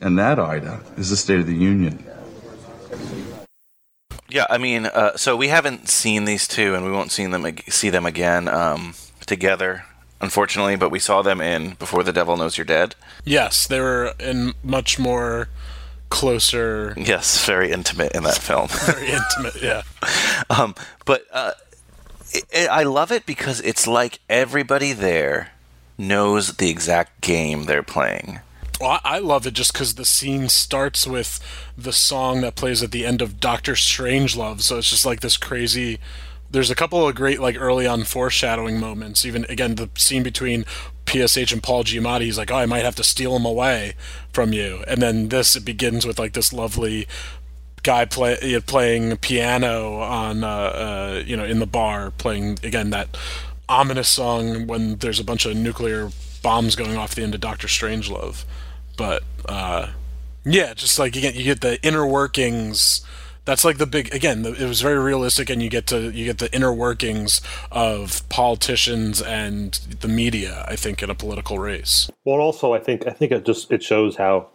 And that, Ida, is the State of the Union. Yeah, I mean, uh, so we haven't seen these two, and we won't see them see them again um, together, unfortunately. But we saw them in Before the Devil Knows You're Dead. Yes, they were in much more closer, Yes, very intimate in that film. very intimate. Yeah. um, but uh, it, it, I love it because it's like everybody there knows the exact game they're playing. Well, I I love it just because the scene starts with the song that plays at the end of Doctor Strangelove. So it's just like this crazy. There's a couple of great like early on foreshadowing moments. Even again the scene between PSH and Paul Giamatti. He's like, "Oh, I might have to steal him away from you," and then this it begins with like this lovely guy play, uh, playing piano on uh, uh, you know in the bar playing again that ominous song when there's a bunch of nuclear bombs going off the end of Doctor Strangelove. But uh, yeah, just like again, you get the inner workings. That's like the big again. The, it was very realistic, and you get to you get the inner workings of politicians and the media. I think in a political race. Well, also I think I think it just it shows how.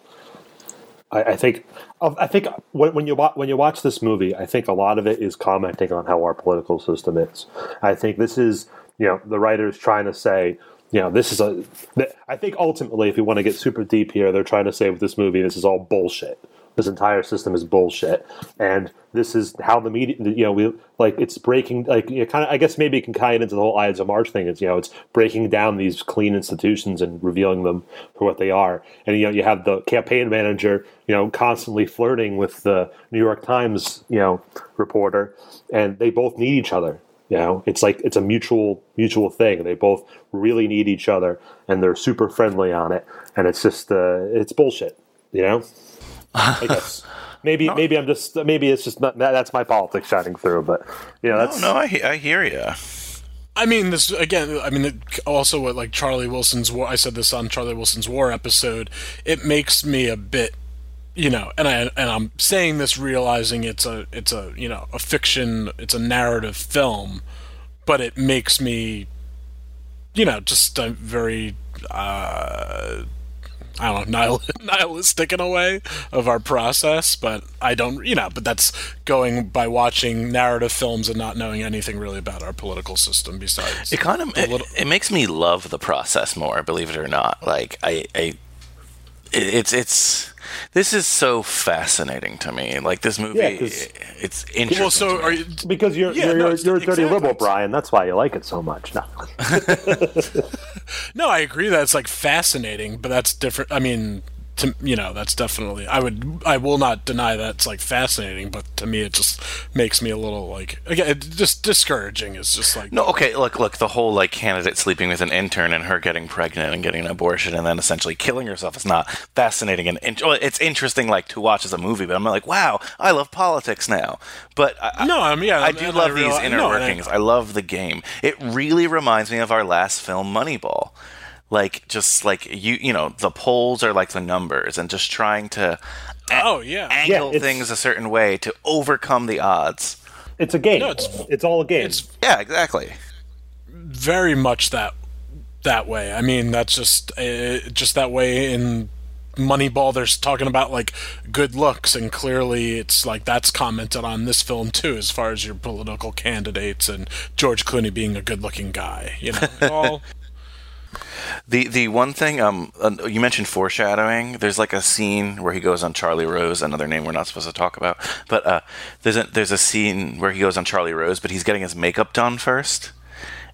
I, I think I think when, when you wa- when you watch this movie, I think a lot of it is commenting on how our political system is. I think this is you know the writers trying to say you know this is a. I think ultimately, if you want to get super deep here, they're trying to say with this movie, this is all bullshit. This entire system is bullshit, and this is how the media. You know, we like it's breaking. Like you kind of. I guess maybe it can tie it into the whole Ides of March thing. It's you know, it's breaking down these clean institutions and revealing them for what they are. And you know, you have the campaign manager, you know, constantly flirting with the New York Times, you know, reporter, and they both need each other. You know, it's like it's a mutual mutual thing. They both really need each other, and they're super friendly on it. And it's just uh, it's bullshit. You know, I guess maybe maybe I'm just maybe it's just not that's my politics shining through. But you know, that's no, no, I, he- I hear you. I mean, this again. I mean, it, also what like Charlie Wilson's war. I said this on Charlie Wilson's war episode. It makes me a bit, you know, and I and I'm saying this realizing it's a it's a you know a fiction. It's a narrative film, but it makes me, you know, just a very. Uh, I don't know, nihil- nihilistic in a way of our process, but I don't, you know, but that's going by watching narrative films and not knowing anything really about our political system besides. It kind of it, it makes me love the process more, believe it or not. Like I, I it- it's it's this is so fascinating to me. Like this movie, Yeah, 'cause- it's interesting. well, so are you? because you're Yeah, you're, no, you're, you're a dirty exactly. liberal, Brian. That's why you like it so much. No. No, I agree that it's like fascinating, but that's different. I mean, to you know, that's definitely. I would. I will not deny that's like fascinating, but to me, it just makes me a little like again, just discouraging. It's just like No, okay, look, look, the whole like candidate sleeping with an intern and her getting pregnant and getting an abortion and then essentially killing herself is not fascinating and in- it's interesting like to watch as a movie, but I'm like, wow, I love politics now. But I, No, I mean, yeah, I do I love these realize- inner no, and I- workings. I love the game. It really reminds me of our last film, Moneyball. Like just like you, you know, the polls are like the numbers, and just trying to oh yeah, angle it's- things a certain way to overcome the odds. It's a game. No, it's, it's- all a game. it's Yeah, exactly. very much that that way. I mean, that's just uh, just that way in Moneyball, they're talking about like good looks, and clearly it's like that's commented on this film too, as far as your political candidates and George Clooney being a good-looking guy. You know, all. The the one thing um uh, you mentioned foreshadowing. There's like a scene where he goes on Charlie Rose, another name we're not supposed to talk about. But uh, there's a there's a scene where he goes on Charlie Rose, but he's getting his makeup done first.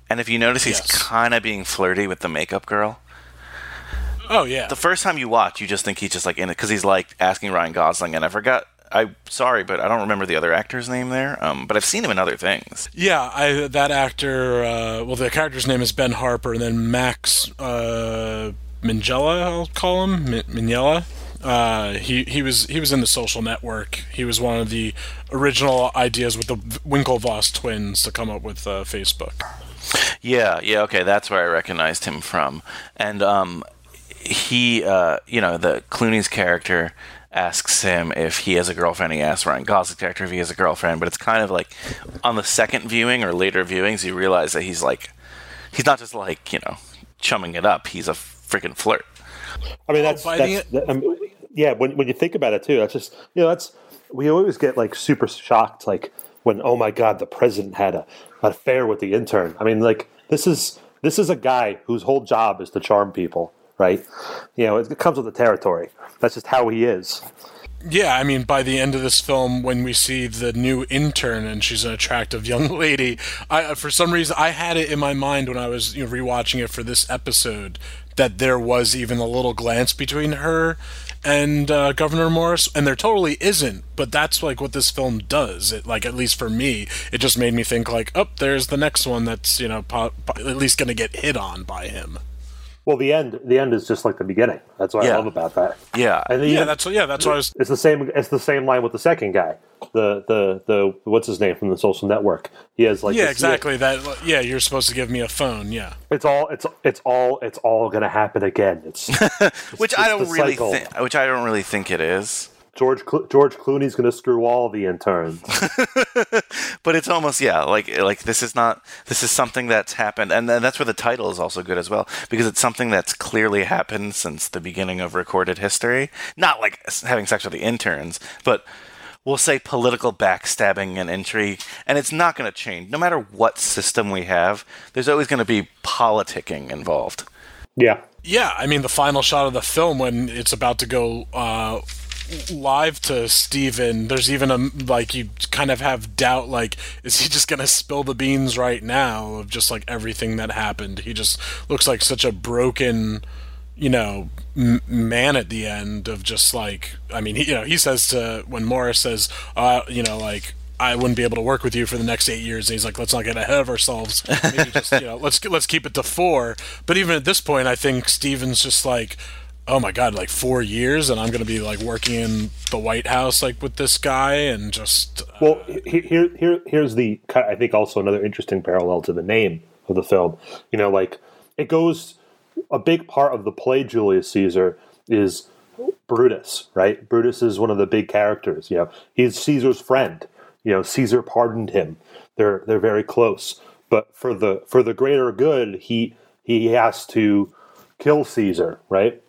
And if you notice, he's Yes. kind of being flirty with the makeup girl. Oh yeah, The first time you watch, you just think he's just like in it because he's like asking Ryan Gosling, and I forgot. I'm sorry, but I don't remember the other actor's name there. Um, but I've seen him in other things. Yeah, I that actor. Uh, well, the character's name is Ben Harper, and then Max uh, Minghella, I'll call him Min- Minghella. Uh, he he was he was in the Social Network. He was one of the original ideas with the Winklevoss twins to come up with uh, Facebook. Yeah, yeah, okay, that's where I recognized him from. And um, he, uh, you know, the Clooney's character asks him if he has a girlfriend. He asks Ryan Gosling's character if he has a girlfriend. But it's kind of like on the second viewing or later viewings, you realize that he's like, he's not just like you know chumming it up. He's a freaking flirt. I mean, oh, that's, by that's the- that- I mean, yeah. When when you think about it too, that's just you know that's we always get like super shocked like when oh my god the president had a an affair with the intern. I mean, like this is this is a guy whose whole job is to charm people, right? You know, it, comes with the territory. That's just how he is. Yeah, I mean, by the end of this film, when we see the new intern and she's an attractive young lady, I for some reason I had it in my mind when I was you know, rewatching it for this episode that there was even a little glance between her and uh, Governor Morris, and there totally isn't. But that's like what this film does. It like at least for me, it just made me think like, oh, there's the next one that's you know po- po- at least going to get hit on by him. Well, the end the end is just like the beginning. That's what Yeah. I love about that. Yeah, And then Yeah, that's yeah, that's what I was. It's the same. It's the same line with the second guy. The the the what's his name from the social network. He has like Yeah, this- exactly. That yeah, you're supposed to give me a phone. Yeah. It's all it's it's all it's all gonna happen again. It's which it's I don't really cycle. think. Which I don't really think it is. George Clo- George Clooney's gonna screw all the interns. but it's almost yeah like like this is not this is something that's happened and then that's where the title is also good as well because it's something that's clearly happened since the beginning of recorded history not like having sex with the interns but we'll say political backstabbing and intrigue and it's not going to change no matter what system we have there's always going to be politicking involved yeah. Yeah, I mean the final shot of the film when it's about to go uh, live to Stephen, there's even a like you kind of have doubt like is he just gonna spill the beans right now of just like everything that happened? He just looks like such a broken, you know, m- man at the end of just like I mean he you know he says to when Morris says uh you know like. I wouldn't be able to work with you for the next eight years. And he's like, let's not get ahead of ourselves. Just, you know, let's let's keep it to four. But even at this point, I think Stephen's just like, oh my god, like four years, and I'm going to be like working in the White House like with this guy, and just uh, Well, here here here's the I think also another interesting parallel to the name of the film. You know, like it goes a big part of the play Julius Caesar is Brutus, right? Brutus is one of the big characters. You know, he's Caesar's friend. You know, Caesar pardoned him. They're they're very close. But for the for the greater good, he he has to kill Caesar, right?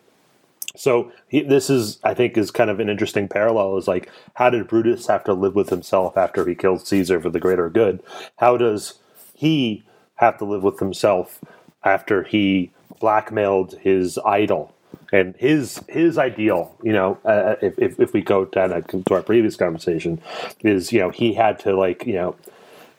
So he, this is, I think, is kind of an interesting parallel. Is like, how did Brutus have to live with himself after he killed Caesar for the greater good? How does he have to live with himself after he blackmailed his idol and his his ideal? You know, uh, if, if if we go down to our previous conversation, is you know he had to like you know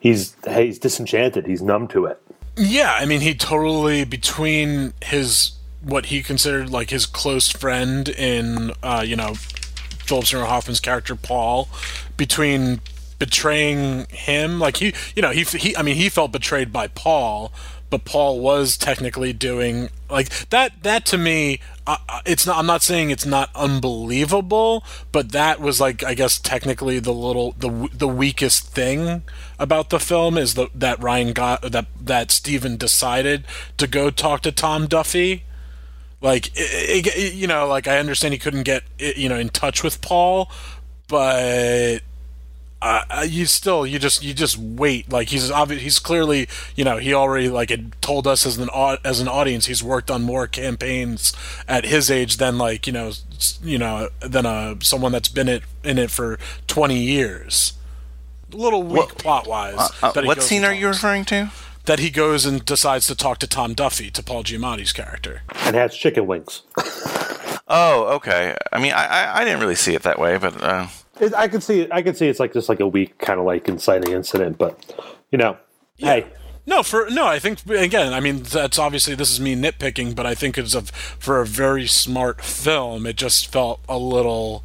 he's he's disenchanted, he's numb to it. yeah, I mean, he totally between his what he considered like his close friend in uh, you know Philip Seymour Hoffman's character Paul, between betraying him, like he, you know, he, he, I mean, he felt betrayed by Paul, but Paul was technically doing like that. That to me, uh, uh, it's not. I'm not saying it's not unbelievable, but that was like, I guess, technically the little the the weakest thing about the film is the, that Ryan got that that Steven decided to go talk to Tom Duffy like it, it, you know like i understand he couldn't get you know in touch with paul but uh, you still you just you just wait. Like he's obvious he's clearly you know he already like had told us as an as an audience he's worked on more campaigns at his age than like you know you know than uh someone that's been it in it for 20 years. A little weak well, plot wise uh, uh, what scene are you referring to that he goes and decides to talk to Tom Duffy to Paul Giamatti's character and has chicken wings oh okay I mean I, I, I didn't really see it that way but uh it, I can see. I can see it's like just like a weak kind of like inciting incident, but you know, yeah. hey. No, for no, I think again. I mean, that's obviously this is me nitpicking, but I think it's a for a very smart film. It just felt a little,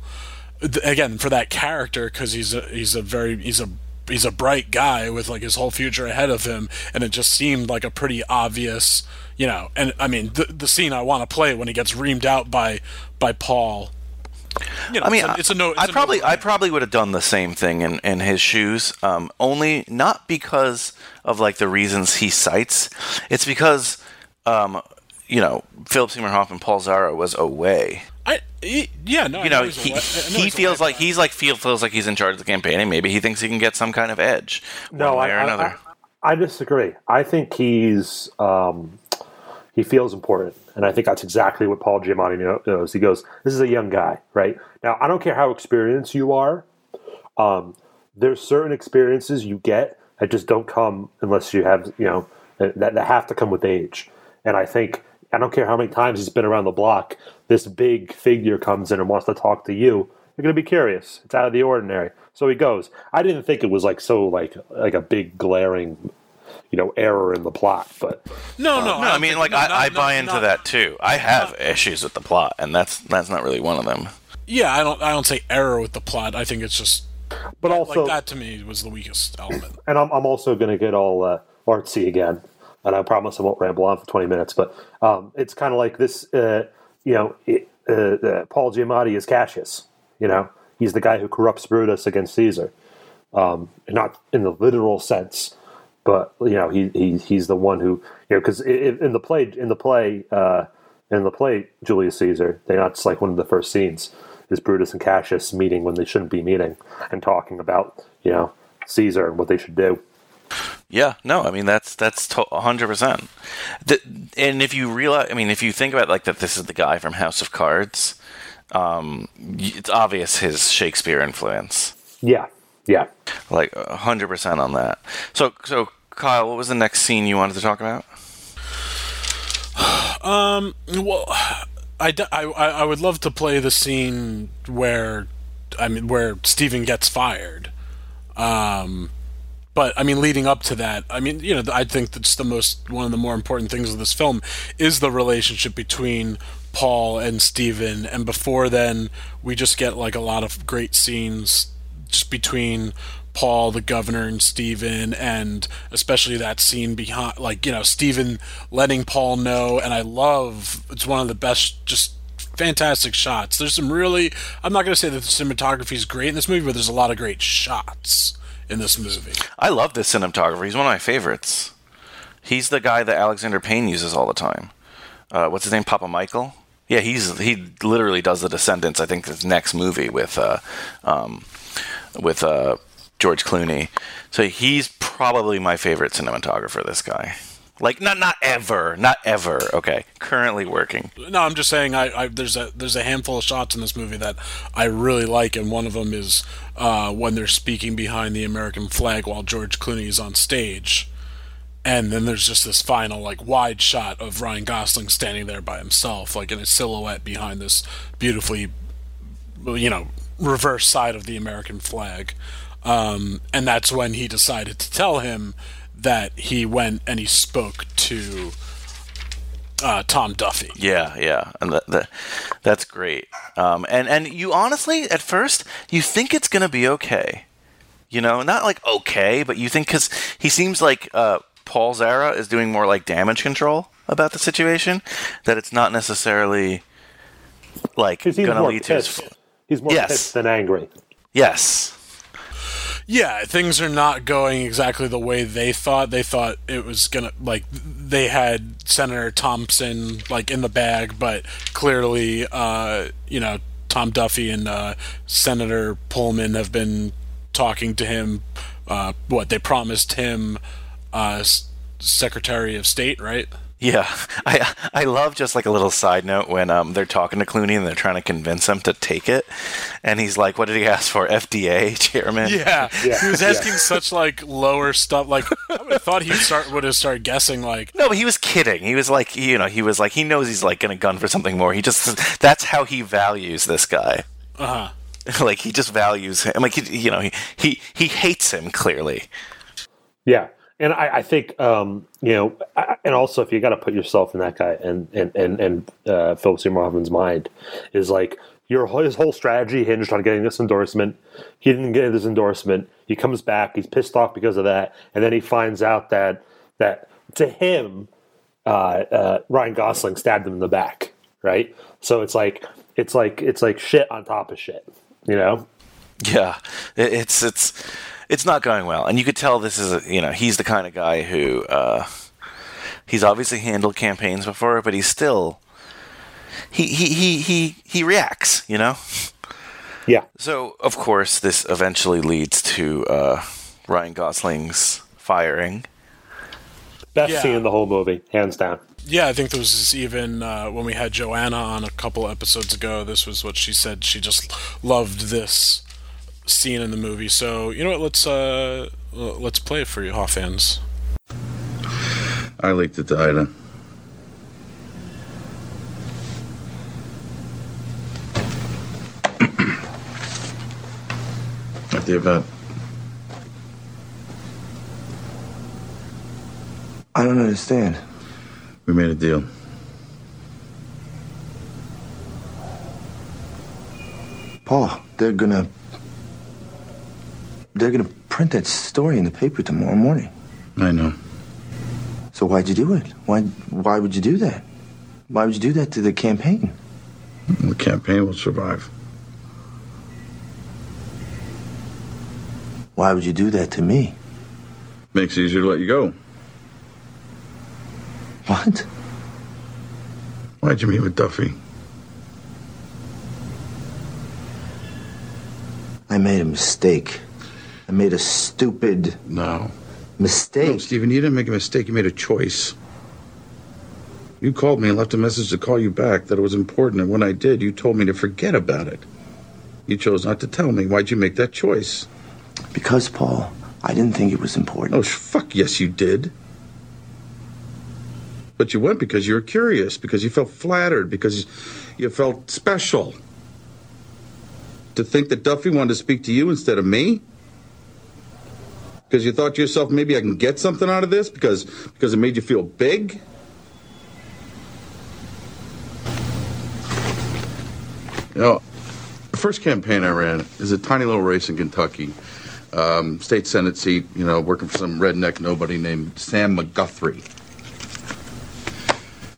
again, for that character because he's a he's a very he's a he's a bright guy with like his whole future ahead of him, and it just seemed like a pretty obvious, you know. And I mean, the the scene I want to play when he gets reamed out by by Paul you know, I mean, it's a, it's a no. It's I probably, no I probably would have done the same thing in, in his shoes. Um, only not because of like the reasons he cites. It's because, um, you know, Philip Seymour Hoffman, Paul Zara was away. I he, yeah no. You know, he he feels like he's like feel feels like he's in charge of the campaign, and maybe he thinks he can get some kind of edge. No, I, I, I, disagree. I think he's um, he feels important. And I think that's exactly what Paul Giamatti knows. He goes, This is a young guy, right? Now, I don't care how experienced you are. Um, there's certain experiences you get that just don't come unless you have, you know, that, that have to come with age. And I think, I don't care how many times he's been around the block, this big figure comes in and wants to talk to you. You're going to be curious. It's out of the ordinary. So he goes. I didn't think it was like so like like a big glaring you know error in the plot. But no, no, um, no. I, I mean, like no, I, not, I buy into not, that too. I have not, issues with the plot, and that's that's not really one of them. Yeah, I don't I don't say error with the plot. I think it's just. But also, like that to me was the weakest element. And I'm I'm also going to get all uh, artsy again, and I promise I won't ramble on for 20 minutes. But um, it's kind of like this. Uh, you know, it, uh, uh, Paul Giamatti is Cassius. You know, he's the guy who corrupts Brutus against Caesar. Um, not in the literal sense, but you know he, he he's the one who you know because in the play in the play uh, in the play Julius Caesar they that's like one of the first scenes is Brutus and Cassius meeting when they shouldn't be meeting and talking about you know Caesar and what they should do. Yeah, no, I mean that's that's hundred percent. And if you realize, I mean, if you think about like that, this is the guy from House of Cards. Um, it's obvious his Shakespeare influence. Yeah, yeah, like hundred percent on that. So, so Kyle, what was the next scene you wanted to talk about? Um, well, I, I, I would love to play the scene where, I mean, where Stephen gets fired. Um, but I mean, leading up to that, I mean, you know, I think that's the most one of the more important things of this film is the relationship between Paul and Stephen. And before then, we just get like a lot of great scenes just between Paul, the governor, and Stephen, and especially that scene behind, like, you know, Stephen letting Paul know. And I love, it's one of the best, just fantastic shots. There's some really, I'm not going to say that the cinematography is great in this movie, but there's a lot of great shots in this movie. I love this cinematographer. He's one of my favorites. He's the guy that Alexander Payne uses all the time. Uh, what's his name? Papamichael? Yeah, he's he literally does the Descendants. I think his next movie with uh, um, with uh, George Clooney. So he's probably my favorite cinematographer. This guy. Like not not ever, not ever. Okay, currently working. No, I'm just saying. I, I, there's a there's a handful of shots in this movie that I really like, and one of them is uh, when they're speaking behind the American flag while George Clooney is on stage, and then there's just this final like wide shot of Ryan Gosling standing there by himself, like in a silhouette behind this beautifully, you know, reverse side of the American flag. Um, and that's when he decided to tell him that he went and he spoke to uh, Tom Duffy. Yeah, yeah, and that, that that's great. Um, and and you honestly, at first, you think it's gonna be okay. You know, not like okay, but you think because he seems like uh, Paul Zara is doing more like damage control about the situation, that it's not necessarily like gonna lead to his. He's more yes. pissed than angry. Yes. Yeah, things are not going exactly the way they thought. They thought it was gonna like they had Senator Thompson like in the bag, but clearly, uh, you know, Tom Duffy and uh, Senator Pullman have been talking to him. Uh, what they promised him, uh, Secretary of State, right? Yeah, I I love just like a little side note when um they're talking to Clooney and they're trying to convince him to take it, and he's like, "What did he ask for? FDA chairman?" Yeah, Yeah, he was yeah. asking such like lower stuff. Like I would have thought he start would have started guessing like No, but he was kidding. He was like, you know, he was like, he knows he's like gonna gun for something more. He just that's how he values this guy. uh huh. like he just values him. Like he, you know, he he he hates him clearly. Yeah, and I, I think um, you know, I, and also if you got to put yourself in that guy and and and and uh, Philip Seymour Hoffman's mind is like your his whole strategy hinged on getting this endorsement. He didn't get this endorsement. He comes back. He's pissed off because of that, and then he finds out that that to him, uh, uh, Ryan Gosling stabbed him in the back. Right. So it's like it's like it's like shit on top of shit. You know. Yeah, it, it's it's it's not going well, and you could tell this is a, you know he's the kind of guy who uh, he's obviously handled campaigns before, but he's still he he he he he reacts, you know. Yeah. So of course this eventually leads to uh, Ryan Gosling's firing. Best Yeah. scene in the whole movie, hands down. Yeah, I think there was even uh, when we had Joanna on a couple episodes ago. This was what she said. She just loved this scene in the movie. So you know what? Let's uh, let's play it for you, Hoff fans. I liked it to Ida. At the event. I don't understand. We made a deal. Paul, they're gonna. They're gonna print that story in the paper tomorrow morning. I know. So why'd you do it? Why why would you do that? Why would you do that to the campaign? The campaign will survive. Why would you do that to me? Makes it easier to let you go. What? Why'd you meet with Duffy? I made a mistake. I made a stupid No. mistake. No, Stephen, you didn't make a mistake. You made a choice. You called me and left a message to call you back that it was important, and when I did, you told me to forget about it. You chose not to tell me. Why'd you make that choice? Because, Paul, I didn't think it was important. Oh, sh- fuck yes, you did. But you went because you were curious, because you felt flattered, because you felt special. To think that Duffy wanted to speak to you instead of me? Because you thought to yourself, maybe I can get something out of this because because it made you feel big? You know, the first campaign I ran is a tiny little race in Kentucky. Um, state Senate seat, you know, working for some redneck nobody named Sam McGuthrie.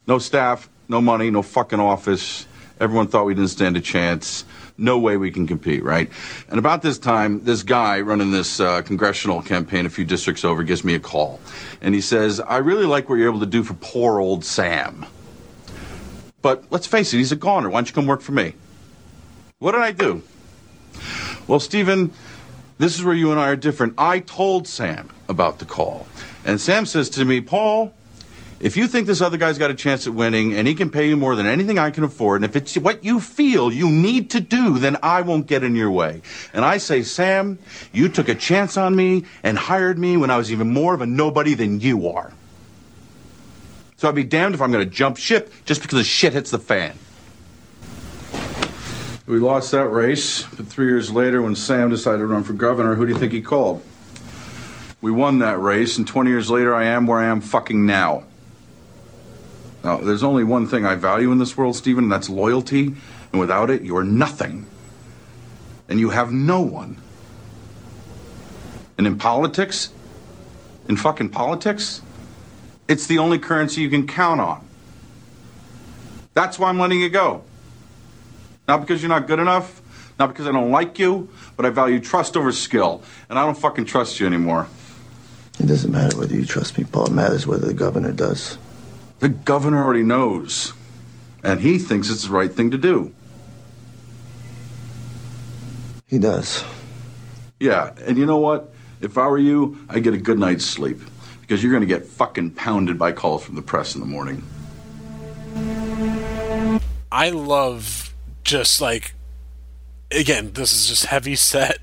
No staff, no money, no fucking office. Everyone thought we didn't stand a chance. No way we can compete, right? And about this time, this guy running this uh, congressional campaign a few districts over gives me a call. And he says, I really like what you're able to do for poor old Sam. But let's face it, he's a goner. Why don't you come work for me? What did I do? Well, Stephen, this is where you and I are different. I told Sam about the call. And Sam says to me, Paul, if you think this other guy's got a chance at winning and he can pay you more than anything I can afford, and if it's what you feel you need to do, then I won't get in your way. And I say, Sam, you took a chance on me and hired me when I was even more of a nobody than you are. So I'd be damned if I'm going to jump ship just because the shit hits the fan. We lost that race, but three years later, when Sam decided to run for governor, who do you think he called? We won that race, and 20 years later, I am where I am fucking now. Now, there's only one thing I value in this world, Stephen, and that's loyalty. And without it, you're nothing. And you have no one. And in politics, in fucking politics, it's the only currency you can count on. That's why I'm letting you go. Not because you're not good enough, not because I don't like you, but I value trust over skill. And I don't fucking trust you anymore. It doesn't matter whether you trust me, Paul. It matters whether the governor does. The governor already knows. And he thinks it's the right thing to do. He does. Yeah, and you know what? If I were you, I'd get a good night's sleep because you're going to get fucking pounded by calls from the press in the morning. I love just like again, this is just heavy set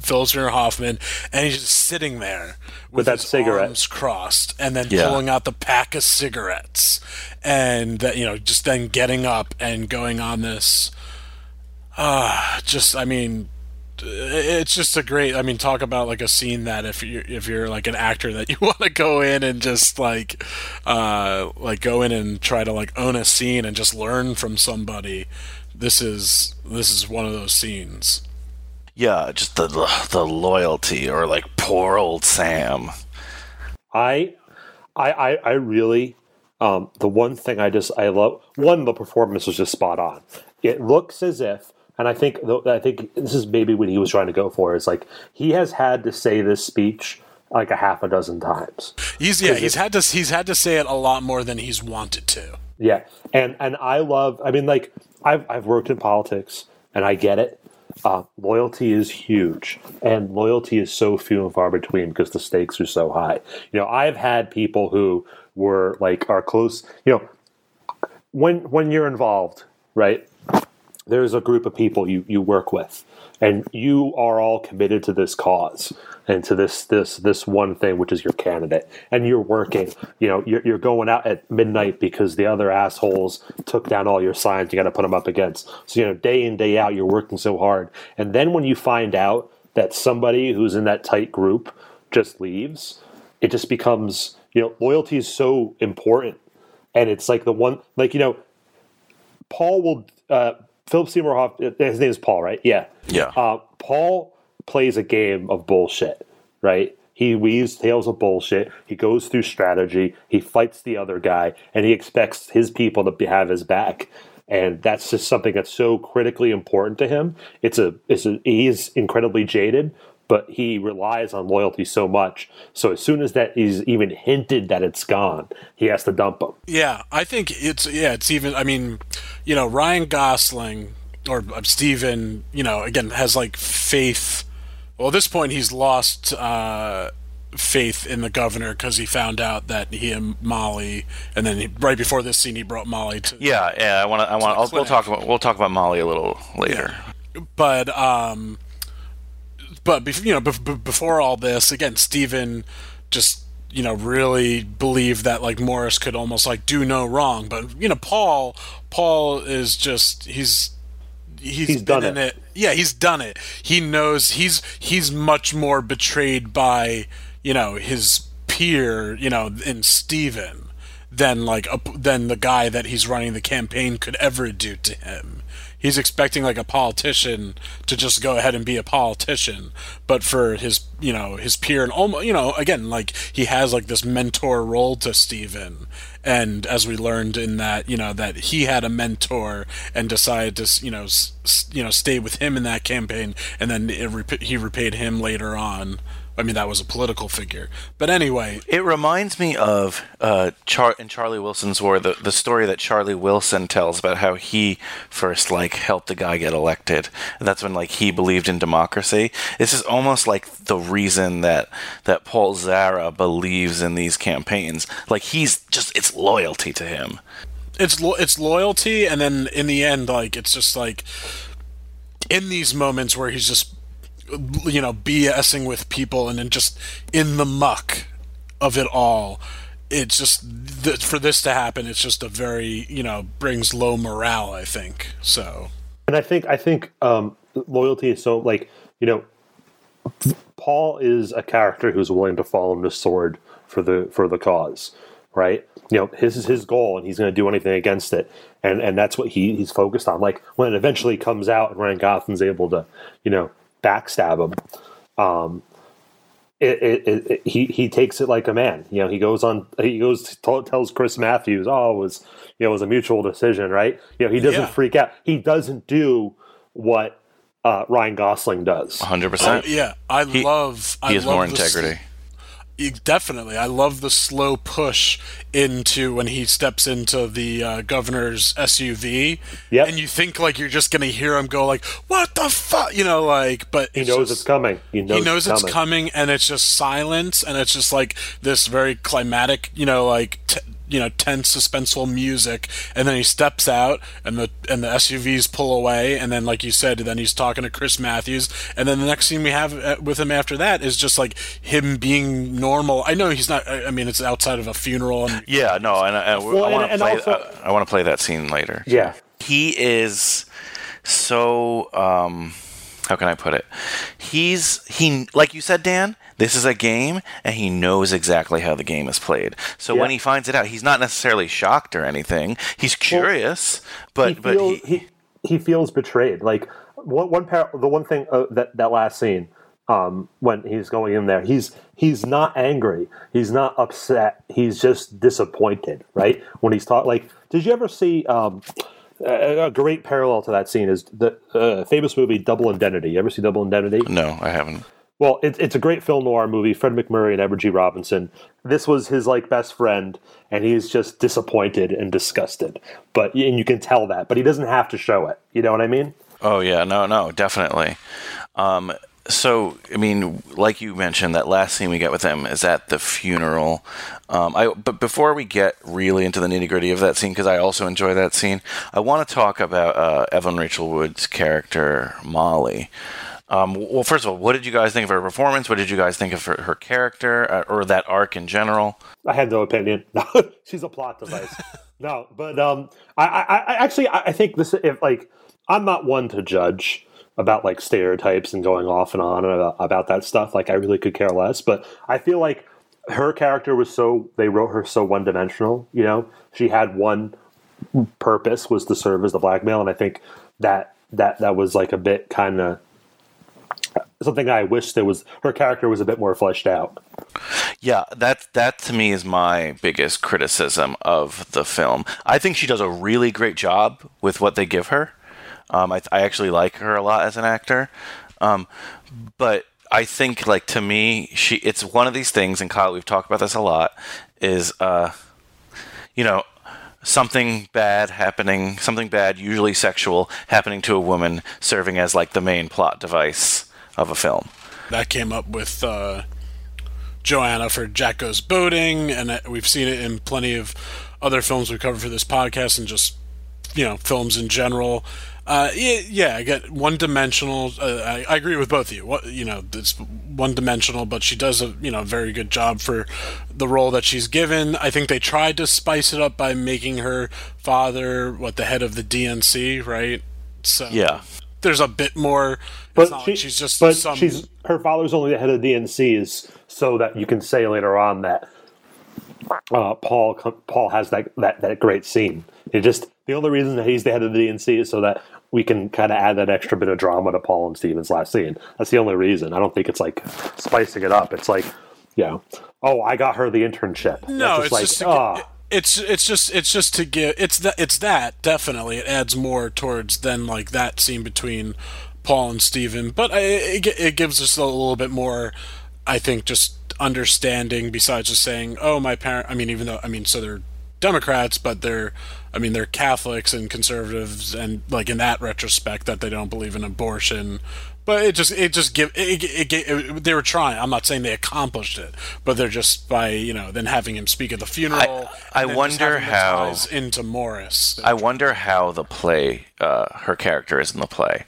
Philip Seymour Hoffman, and he's just sitting there with, With that his cigarette. arms crossed, and then Yeah. pulling out the pack of cigarettes, and that you know, just then getting up and going on this. Ah, just I mean, it's just a great. I mean, talk about like a scene that if you if you're like an actor that you want to go in and just like, uh, like go in and try to like own a scene and just learn from somebody. This is this is one of those scenes. Yeah, just the the loyalty, or like poor old Sam. I, I, I, I really, um, the one thing I just I love one the performance was just spot on. It looks as if, and I think th- I think this is maybe what he was trying to go for is like he has had to say this speech like a half a dozen times. He's yeah, 'Cause he's it- had to he's had to say it a lot more than he's wanted to. Yeah, and and I love. I mean, like I've I've worked in politics, and I get it. Uh, loyalty is huge, and loyalty is so few and far between because the stakes are so high. You know, I've had people who were like are close. You know, when when you're involved, right? There's a group of people you you work with, and you are all committed to this cause and to this this this one thing, which is your candidate. And you're working. You know, you're, you're going out at midnight because the other assholes took down all your signs. You got to put them up against. So you know, day in day out, you're working so hard. And then when you find out that somebody who's in that tight group just leaves, it just becomes you know, loyalty is so important. And it's like the one, like you know, Paul will. Uh, Philip Seymour Hoffman. His name is Paul, right? Yeah. Yeah. Uh, Paul plays a game of bullshit, right? He weaves tales of bullshit. He goes through strategy. He fights the other guy, and he expects his people to have his back. And that's just something that's so critically important to him. It's a, it's a, he's incredibly jaded, but he relies on loyalty so much. So as soon as that is even hinted that it's gone, he has to dump him. Yeah, I think it's yeah, it's even. I mean, you know, Ryan Gosling or uh, Stephen, you know, again has like faith. Well, at this point, he's lost uh, faith in the governor because he found out that he and Molly, and then he, right before this scene, he brought Molly to. Yeah, yeah. I want to. I want. the we'll talk about. We'll talk about Molly a little later. but um but bef- you know bef- bef- before all this again Stephen just you know really believed that like Morris could almost like do no wrong but you know Paul Paul is just he's he's, He's been done in it. it yeah he's done it. He knows he's he's much more betrayed by you know his peer you know in Stephen than like a, than the guy that he's running the campaign could ever do to him. He's expecting like a politician to just go ahead and be a politician but for his you know his peer and almost you know again like he has like this mentor role to Stephen and as we learned in that you know that he had a mentor and decided to you know s- you know stay with him in that campaign and then he repaid him later on I mean that was a political figure but anyway It reminds me of uh, Char- in Charlie Wilson's War, the, the story that Charlie Wilson tells about how he first like helped a guy get elected. And that's when like he believed in democracy. This is almost like the reason that that Paul Zara believes in these campaigns. Like he's just it's loyalty to him. it's lo- it's loyalty and then in the end like it's just like in these moments where he's just you know BSing with people and then just in the muck of it all it's just th- for this to happen it's just a very you know brings low morale I think so And I think I think um, loyalty is so like you know, Paul is a character who's willing to fall on the sword for the for the cause, right? You know, his is his goal, and he's going to do anything against it, and and that's what he he's focused on. Like when it eventually comes out, and Ryan Gosling's able to, you know, backstab him. Um, it, it, it, it- he he takes it like a man. You know, he goes on. He goes t- tells Chris Matthews, "Oh, it was you know it was a mutual decision, right?" You know, he doesn't Yeah. freak out. He doesn't do what uh, Ryan Gosling does. 100%. Oh, yeah I He- love I he has love more the integrity. Definitely, I love the slow push into when he steps into the uh, governor's SUV, Yep. and you think like you're just gonna hear him go like, "What the fuck," you know, like. But He it's knows just- it's coming. He knows, he knows it's coming. and it's just silence, and it's just like this very climatic, you know, like t- you know, tense, suspenseful music, and then he steps out, and the and the SUVs pull away, and then like you said, then he's talking to Chris Matthews, and then the next scene we have uh, with him after that is just like him being normal. I know he's not. I I mean, it's outside of a funeral, and Yeah, no, and, and Well, I want to play. also- I, I want to play that scene later. Yeah. he is so. Um, how can I put it? He's he like you said, Dan. This is a game, and he knows exactly how the game is played. So when he finds it out, he's not necessarily shocked or anything. He's curious, but he but feels, he, he, he feels betrayed. Like one one par- the one thing uh, that that last scene um, when he's going in there, he's he's not angry, he's not upset, he's just disappointed. Right when he's talking, like, did you ever see? Um, a a great parallel to that scene is the uh, famous movie Double Indemnity. You ever see Double Indemnity? no, I haven't. Well, it's it's a great film noir movie. Fred MacMurray and Edward G. Robinson. This was his like best friend, and he's just disappointed and disgusted. But and you can tell that, but he doesn't have to show it. You know what I mean? Oh yeah, no, no, definitely. Um, so I mean, like you mentioned, that last scene we get with him is at the funeral. Um, I but before we get really into the nitty gritty of that scene, because I also enjoy that scene, I want to talk about uh, Evan Rachel Wood's character Molly. Um, well, first of all, what did you guys think of her performance? What did you guys think of her, her character uh, or that arc in general? I had no opinion. She's a plot device. no, but um, I, I, I actually I think this if like I'm not one to judge about like stereotypes and going off and on about, about that stuff. Like I really could care less. But I feel like her character was so they wrote her so one dimensional. You know, she had one purpose was to serve as the blackmail, and I think that that that was like a bit kind of something I wish there was. Her character was a bit more fleshed out. Yeah, that that to me is my biggest criticism of the film. I think she does a really great job with what they give her. Um, I, I actually like her a lot as an actor, um, but I think like to me, she it's one of these things. And Kyle, we've talked about this a lot. Is uh, you know something bad happening, something bad, usually sexual, happening to a woman, serving as like the main plot device of a film. that came up with uh, Joanna for Jack Goes Boating, and we've seen it in plenty of other films we covered for this podcast, and just you know films in general. Uh, yeah, yeah, I get one dimensional. Uh, I, I agree with both of you. What you know, it's one dimensional, but she does a you know very good job for the role that she's given. I think they tried to spice it up by making her father what the head of the DNC, right? So Yeah. There's a bit more. It's But she, like she's just but some. she's her father's only the head of the DNC is so that you can say later on that uh, Paul Paul has that, that that great scene. It just the only reason that he's the head of the DNC is so that we can kind of add that extra bit of drama to Paul and Stephen's last scene. That's the only reason. I don't think it's like spicing it up. It's like, you know, oh, I got her the internship. No, That's it's like, just to ah. get, it's it's just it's just to give it's that it's that definitely it adds more towards than like that scene between Paul and Stephen, but it, it gives us a little bit more. I think just understanding besides just saying, "Oh, my parent." I mean, even though I mean, so they're Democrats, but they're I mean they're Catholics and conservatives, and like in that retrospect, that they don't believe in abortion. But it just it just give it, it, it, it- they were trying. I'm not saying they accomplished it, but they're just by you know then having him speak at the funeral. I just wonder how- into Morris. I wonder how the play, uh, her character is in the play.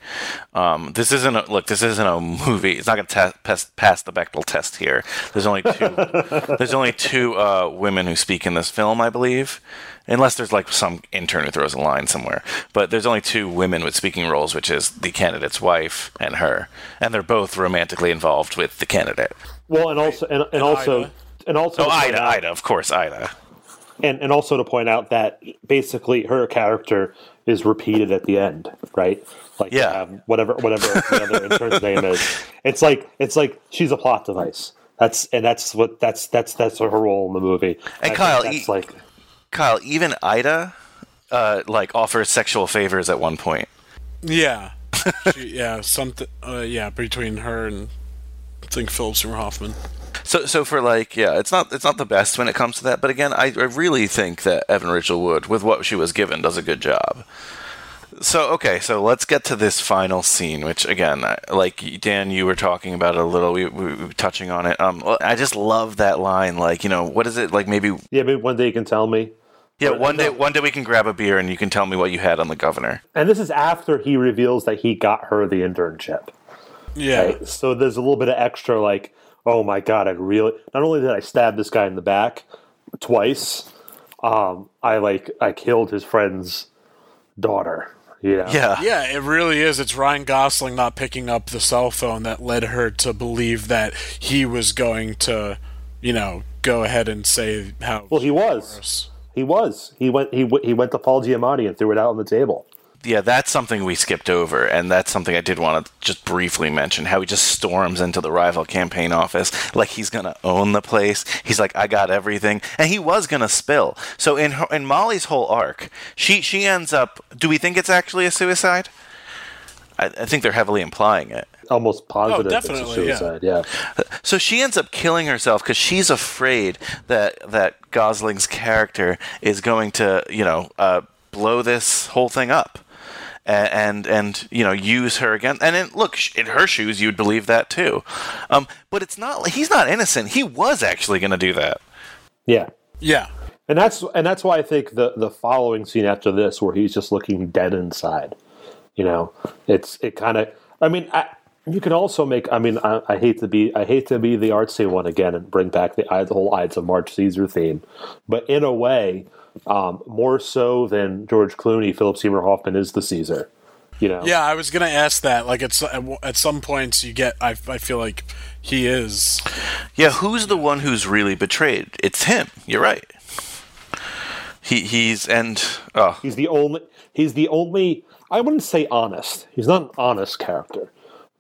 Um, this isn't a, look. This isn't a movie. It's not going to pass, pass the Bechdel test here. There's only two. there's only two uh, women who speak in this film, I believe, unless there's like some intern who throws a line somewhere. But there's only two women with speaking roles, which is the candidate's wife and her, and they're both romantically involved with the candidate. well, and also and, and, also Ida. and also Oh, Ida, out- Ida, of course, Ida. and and also to point out that basically her character is repeated at the end, right? Like Yeah. um, whatever whatever the other intern's name is. It's like it's like she's a plot device. That's and that's what that's that's that's her role in the movie. I Kyle, that's e- like Kyle, even Ida, uh, like offers sexual favors at one point. yeah, she, yeah, something. Uh, yeah, between her and I think Philip Seymour Hoffman. So, so for like, yeah, it's not it's not the best when it comes to that. But again, I, I really think that Evan Rachel Wood, with what she was given, does a good job. So okay, so let's get to this final scene, which again, like Dan, you were talking about it a little. We, we were touching on it. Um, I just love that line. Like, you know, what is it? Like maybe Yeah, maybe one day you can tell me. Yeah, one day one day we can grab a beer and you can tell me what you had on the governor. And this is after he reveals that he got her the internship. Yeah. Right? So there's a little bit of extra, like, oh my god, I really. Not only did I stab this guy in the back twice, um, I like I killed his friend's daughter. You know? Yeah. Yeah, it really is. It's Ryan Gosling not picking up the cell phone that led her to believe that he was going to, you know, go ahead and say how. Well, he was. He was. He went. He w- he went to Paul Giamatti and threw it out on the table. Yeah, that's something we skipped over, and that's something I did want to just briefly mention. How he just storms into the rival campaign office like he's gonna own the place. He's like, "I got everything," and he was gonna spill. So in her, in Molly's whole arc, she she ends up. Do we think it's actually a suicide? I, I think they're heavily implying it. Almost positive it's a definitely, yeah. suicide. Yeah. So she ends up killing herself because she's afraid that that Gosling's character is going to, you know, uh, blow this whole thing up, and, and and you know use her again. And in, look, in her shoes, you'd believe that too. Um, but it's not. He's not innocent. He was actually going to do that. Yeah. Yeah. And that's and that's why I think the the following scene after this, where he's just looking dead inside, you know, it's it kind of. I mean, I, you can also make. I mean, I, I hate to be I hate to be the artsy one again and bring back the the whole Ides of March Caesar theme, but in a way, um, more so than George Clooney, Philip Seymour Hoffman is the Caesar. You know. Yeah, I was gonna ask that. Like, it's at at some points you get. I I feel like he is. Yeah, who's the one who's really betrayed? It's him. You're right. He he's and oh He's the only. He's the only. I wouldn't say honest. He's not an honest character,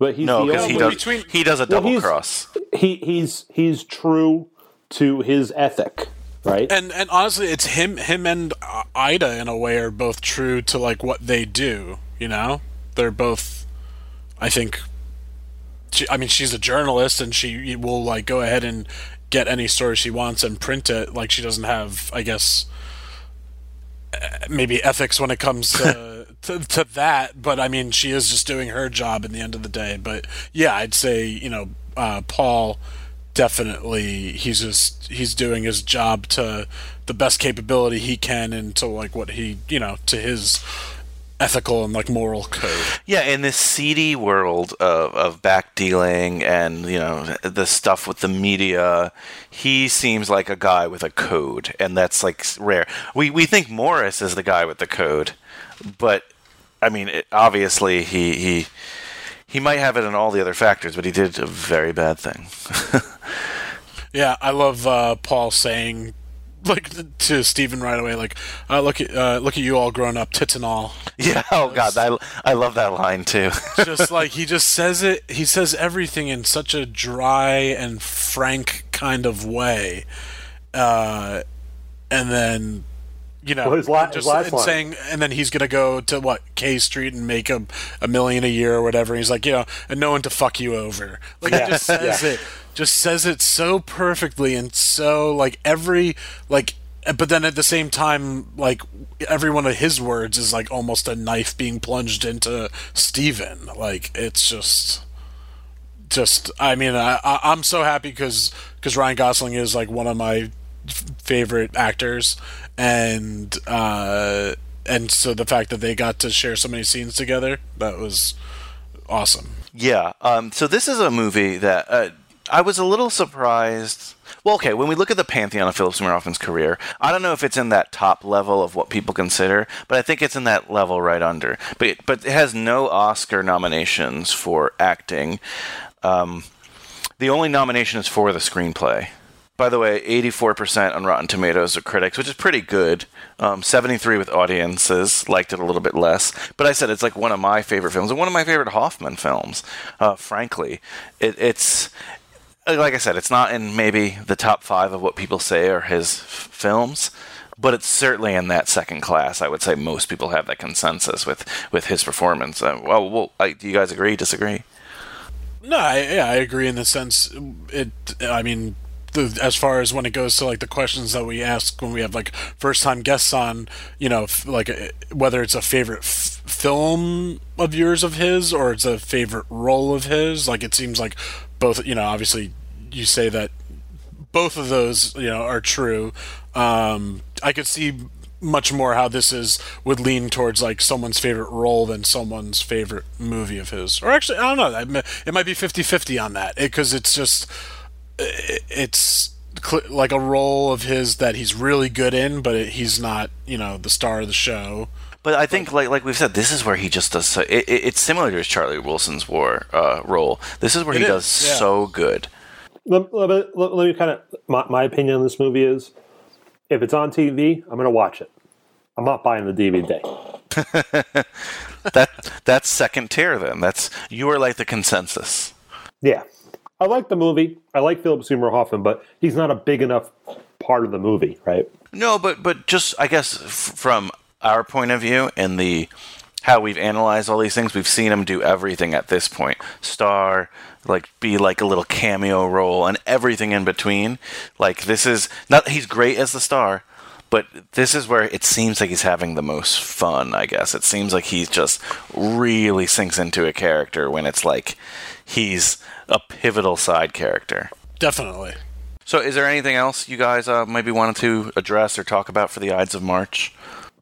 but he's no, the because only. he does between- he does a Well, double he's- cross. he he's he's true to his ethic, right? And and honestly, it's him him and Ida in a way are both true to like what they do. You know, they're both. I think. She, I mean, she's a journalist, and she will like go ahead and get any story she wants and print it. Like she doesn't have, I guess, uh, maybe ethics when it comes to, to to that. But I mean, she is just doing her job in the end of the day. But yeah, I'd say you know uh, Paul definitely he's just he's doing his job to the best capability he can and to like what he you know to his ethical and like moral code. Yeah, in this seedy world of, of back dealing and you know the stuff with the media, he seems like a guy with a code, and that's like rare. We we think Morris is the guy with the code, but I mean, it, obviously he he he might have it in all the other factors, but he did a very bad thing. Yeah, I love uh, Paul saying like to Stephen right away like uh, look at uh, look at you all grown up tits and all. yeah. Oh God, I I love that line too. just like he just says it he says everything in such a dry and frank kind of way uh and then you know Well, his la- his just last and line. saying and then he's gonna go to what k street and make a, a million a year or whatever he's like you know and no one to fuck you over like Yeah, he just says yeah. it just says it so perfectly and so like every like but then at the same time like every one of his words is like almost a knife being plunged into Stephen like it's just just I mean I, I I'm so happy because because Ryan Gosling is like one of my f- favorite actors and uh and so the fact that they got to share so many scenes together that was awesome Yeah. Um, so this is a movie that uh, I was a little surprised. Well, okay, when we look at the pantheon of Philip Seymour Hoffman's career, I don't know if it's in that top level of what people consider, but I think it's in that level right under. But it, but it has no Oscar nominations for acting. Um, the only nomination is for the screenplay. By the way, 84% on Rotten Tomatoes of critics, which is pretty good. Um, 73 with audiences liked it a little bit less. But I said it's like one of my favorite films and one of my favorite Hoffman films. Uh, frankly, it, it's like I said, it's not in maybe the top five of what people say are his f- films, but it's certainly in that second class. I would say most people have that consensus with with his performance. Uh, well, well I, do you guys agree? Disagree? No, I, yeah, I agree in the sense it. I mean, the, as far as when it goes to like the questions that we ask when we have like first time guests on, you know, f- like uh, whether it's a favorite f- film of yours of his or it's a favorite role of his. Like it seems like both. You know, obviously you say that both of those you know are true. Um, I could see much more how this is would lean towards like someone's favorite role than someone's favorite movie of his or actually i don't know it might be 50-50 on that because it's just it- it's like a role of his that he's really good in but it, he's not you know the star of the show But I think, like like we've said, this is where he just does. So, it, it- it's similar to his Charlie Wilson's War uh, role. This is where It he is, does yeah. so good. Let, let, me- let, let me kind of my, my opinion on this movie is if it's on TV, I'm going to watch it. I'm not buying the DVD. that that's second tier. Then that's you are like the consensus. Yeah, I like the movie. I like Philip Seymour Hoffman, but he's not a big enough part of the movie, right? No, but but just I guess f- from our point of view and the how we've analyzed all these things, we've seen him do everything at this point. Star, like be like a little cameo role and everything in between. Like this is not he's great as the star, but this is where it seems like he's having the most fun, I guess. It seems like he's just really sinks into a character when it's like he's a pivotal side character. definitely So, is there anything else you guys uh, maybe wanted to address or talk about for the Ides of March?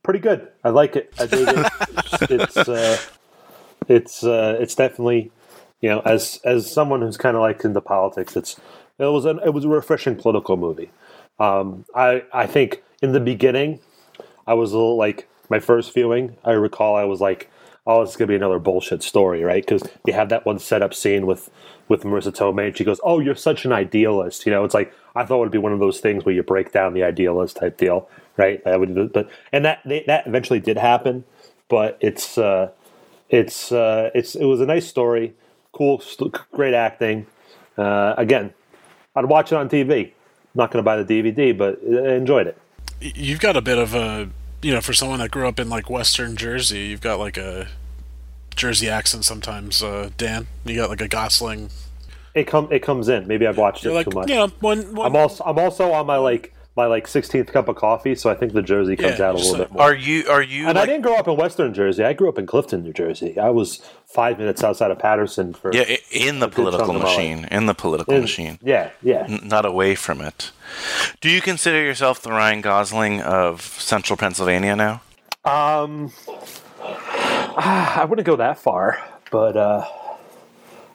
Pretty good. I like it. I dig it. it's uh, it's uh, it's definitely you know as as someone who's kind of like into politics, it's it was an, it was a refreshing political movie. Um, I I think in the beginning, I was a little like my first viewing. I recall I was like, "Oh, it's gonna be another bullshit story, right?" Because you have that one setup scene with with Marisa Tomei, and she goes, "Oh, you're such an idealist." You know, it's like I thought it would be one of those things where you break down the idealist type deal, right? That would, but and that that eventually did happen, but it's uh, it's uh, it's it was a nice story, cool, st- great acting. Uh, again, I'd watch it on TV. Not going to buy the DVD, but I enjoyed it. You've got a bit of a you know for someone that grew up in like western jersey you've got like a jersey accent sometimes uh, dan you got like a gosling It come it comes in. Maybe I've watched it You're like, too much. Yeah, know, one, one I'm also I'm also on my like my like 16th cup of coffee, so I think the jersey comes Yeah, out a little like- bit more. Are you are you and I didn't grow up in Western Jersey. I grew up in Clifton, New Jersey. I was five minutes outside of Paterson for yeah in the political chunk of my life. machine? In the political In- machine, Yeah, yeah. N- not away from it. Do you consider yourself the Ryan Gosling of Central Pennsylvania now? Um, I wouldn't go that far, but uh,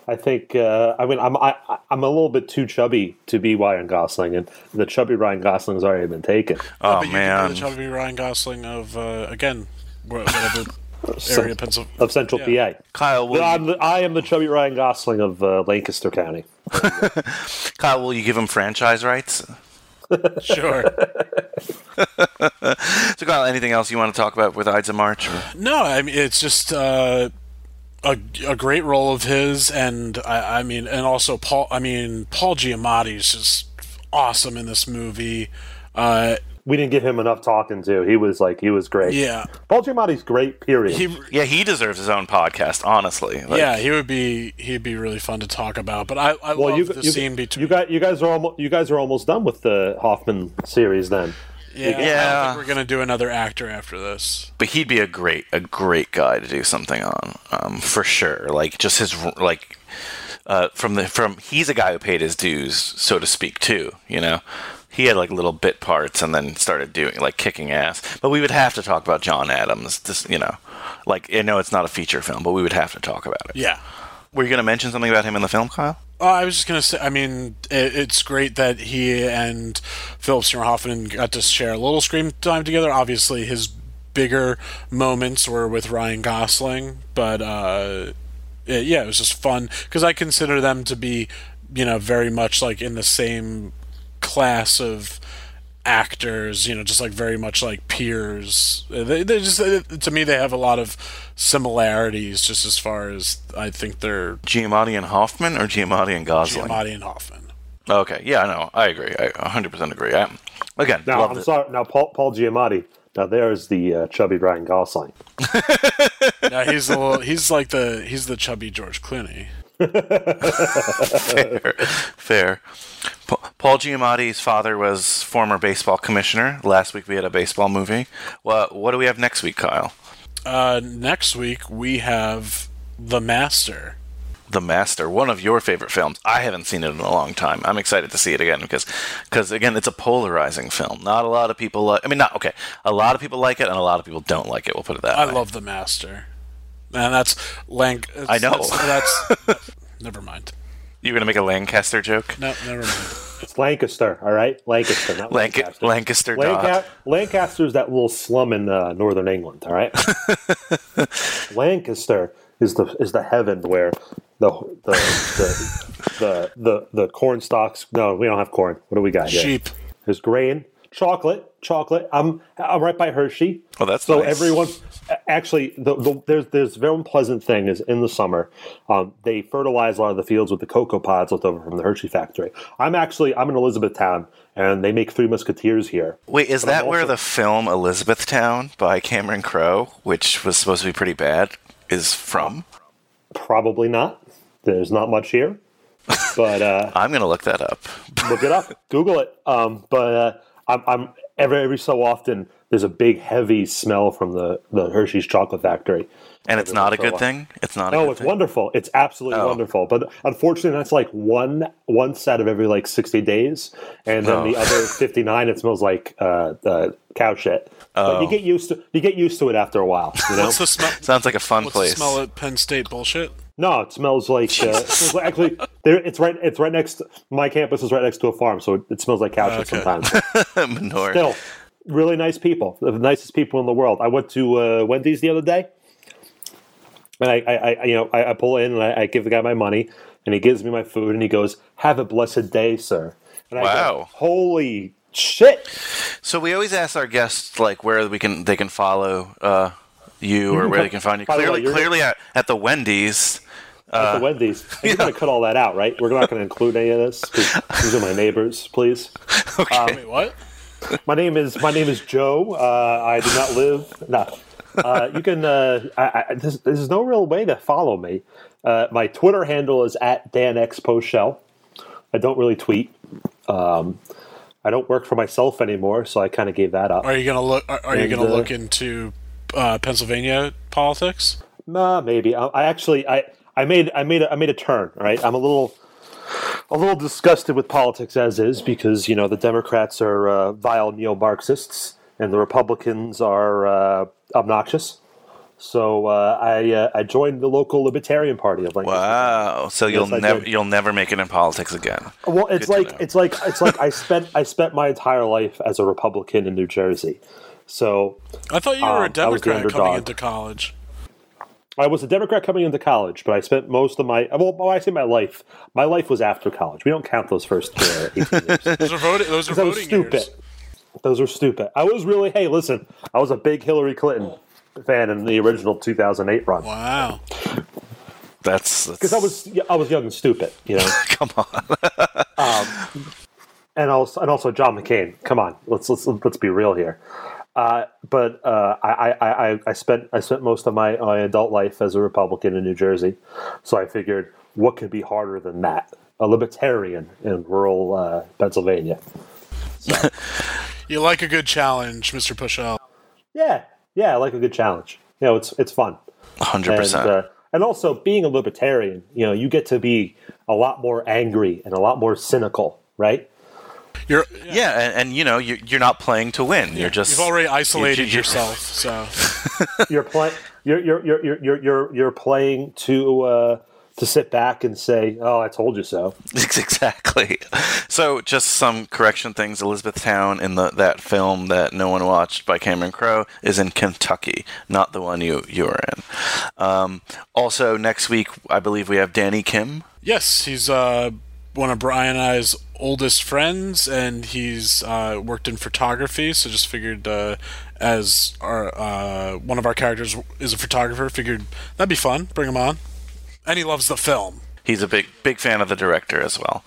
I think uh, I mean I'm I, I'm a little bit too chubby to be Ryan Gosling, and the chubby Ryan Gosling's already been taken. Oh but you could be the chubby ryan gosling of uh, again whatever area of Pennsylvania. of Central Yeah. PA. Kyle, will I'm the, I am the chubby Ryan Gosling of uh, Lancaster County. Kyle, will you give him franchise rights? Sure. so, Kyle, anything else you want to talk about with Ides of March? or- No, I mean it's just uh, a a great role of his, and I, I mean, and also Paul. I mean, Paul Giamatti is just awesome in this movie. Uh, We didn't give him enough talking to. He was like he was great. Yeah. Paul Giamatti's great. Period. he, Yeah, he deserves his own podcast. Honestly, Like, yeah, he would be he'd be really fun to talk about. But I, I well, love you, the you, scene between. you guys, you guys are almost you guys are almost done with the Hoffman series. Then yeah, I don't Yeah. think we're gonna do another actor after this. but he'd be a great a great guy to do something on um, for sure like just his like uh, from the from he's a guy who paid his dues so to speak too you know he had like little bit parts and then started doing like kicking ass but we would have to talk about john adams this you know like i know it's not a feature film but we would have to talk about it Yeah. Were you going to mention something about him in the film kyle Uh, I was just gonna say. I mean, it, it's great that he and Philip Seymour Hoffman got to share a little screen time together. Obviously, his bigger moments were with Ryan Gosling, but uh, it- yeah, it was just fun because I consider them to be, you know, very much like in the same class of actors. You know, just like very much like peers. Uh, They, they just uh, to me they have a lot of similarities, just as far as I think they're giamatti and hoffman or giamatti and gosling Giamatti and Hoffman. okay yeah I know, i agree i 100% agree I, again now I'm it. sorry. Now Paul Paul Giamatti. Now there's the uh, chubby Ryan Gosling. no, he's the little, he's like the he's the chubby George Clooney. fair, fair. Pa- Paul Giamatti's father was former baseball commissioner. Last week we had a baseball movie. What what do we have next week, Kyle? Uh, next week we have The Master. The Master, one of your favorite films. I haven't seen it in a long time. I'm excited to see it again because, because again, it's a polarizing film. Not a lot of people like. I mean, not okay. A lot of people like it, and a lot of people don't like it. We'll put it that I way. love The Master. Man, that's Lank. I know. That's, that's never mind. You're gonna make a Lancaster joke? No, never mind. It's Lancaster, all right? Lancaster, not Lanc- Lancaster. Lancaster. Lanca- Lancaster's that little slum in uh, northern England, all right? Lancaster is the is the heaven where the the the the, the, the corn stalks. No, we don't have corn. What do we got here? Sheep. There's grain, chocolate, chocolate. I'm I'm right by Hershey. Oh, that's so nice. everyone. Actually, the, the, there's there's very unpleasant thing is in the summer, um, they fertilize a lot of the fields with the cocoa pods left over from the Hershey factory. I'm actually I'm in Elizabethtown, and they make Three Musketeers here. Wait, is But that where the film Elizabethtown by Cameron Crowe, which was supposed to be pretty bad, is from? Probably not. There's not much here, but uh, I'm gonna look that up. look it up, Google it. Um, but uh, I'm, I'm every every so often there's a big heavy smell from the the Hershey's chocolate factory. And it's Every not a good while. thing. It's not. A No, good it's thing? wonderful. It's absolutely Oh. wonderful. But unfortunately, that's like one one set of every like sixty days, and then Oh. the other fifty nine, it smells like uh, uh, cow shit. But Oh. you get used to you get used to it after a while. You know? What's the smell? Sounds like a fun What's place. the smell at Penn State bullshit? No, it smells like, uh, it smells like actually there. It's right. It's right next. My campus is right next to a farm, so it, it smells like cow shit Okay. sometimes. Manure. Still, really nice people, the nicest people in the world. I went to uh, Wendy's the other day, and I, I, I you know, I, I pull in and I, I give the guy my money, and he gives me my food, and he goes, "Have a blessed day, sir." And I go, Wow. Holy shit! So we always ask our guests like where we can they can follow uh, you or where they can find you. By the way, Clearly, clearly at, at the Wendy's. At the Wendy's, you're going to cut all that out, right? We're not going to include any of this. these are my neighbors, please. Okay. Wait, what? My name is my name is Joe. Uh, I do not live. No, uh, you can. Uh, I, I, there's, there's no real way to follow me. Uh, my Twitter handle is at Dan X I don't really tweet. Um, I don't work for myself anymore, so I kind of gave that up. Are you gonna look? Are, are you gonna uh, look into uh, Pennsylvania politics? Nah, maybe. I, I actually I, I made I made a, I made a turn. Right, I'm a little a little disgusted with politics as is because you know the Democrats are uh, vile neo-Marxists and the Republicans are uh, obnoxious. So uh, I uh, I joined the local Libertarian Party of Lancaster. Wow. So you'll Yes, never you'll never make it in politics again. Well, it's Good like it's like it's like I spent I spent my entire life as a Republican in New Jersey. So I thought you were Um, a I was the Democrat coming into college. I was a Democrat coming into college, but I spent most of my well, I say my life, my life was after college. We don't count those first uh, 18 years. Those are voting. Those are Because was voting stupid. years. Those were stupid. I was really, hey, listen, I was a big Hillary Clinton fan in the original 2008 run. Wow. That's Because I was I was young and stupid, you know. come on. um, and also and also John McCain. Come on, let's let's let's be real here. Uh, but uh, I, I, I, I spent I spent most of my, my adult life as a Republican in New Jersey, so I figured what could be harder than that? A libertarian in rural uh, Pennsylvania. You like a good challenge, Mr. Pushell. Yeah, yeah, I like a good challenge. You know, it's it's fun. Hundred And, percent. uh, and also being a libertarian, you know, you get to be a lot more angry and a lot more cynical, right? You're Yeah, and, and you know you, you're not playing to win. You're just You've already isolated you- you- yourself, so you're playing you're you're you're you're you're you're you're playing to uh to sit back and say, "Oh, I told you so." exactly. So, just some correction things. Elizabethtown in the that film that no one watched by Cameron Crowe is in Kentucky, not the one you you were in. Um, also, next week I believe we have Danny Kim. yes, he's uh, one of Brian and I's oldest friends, and he's uh, worked in photography. So just figured, uh, as our uh, one of our characters is a photographer, figured that'd be fun. Bring him on, and he loves the film. He's a big big fan of the director as well.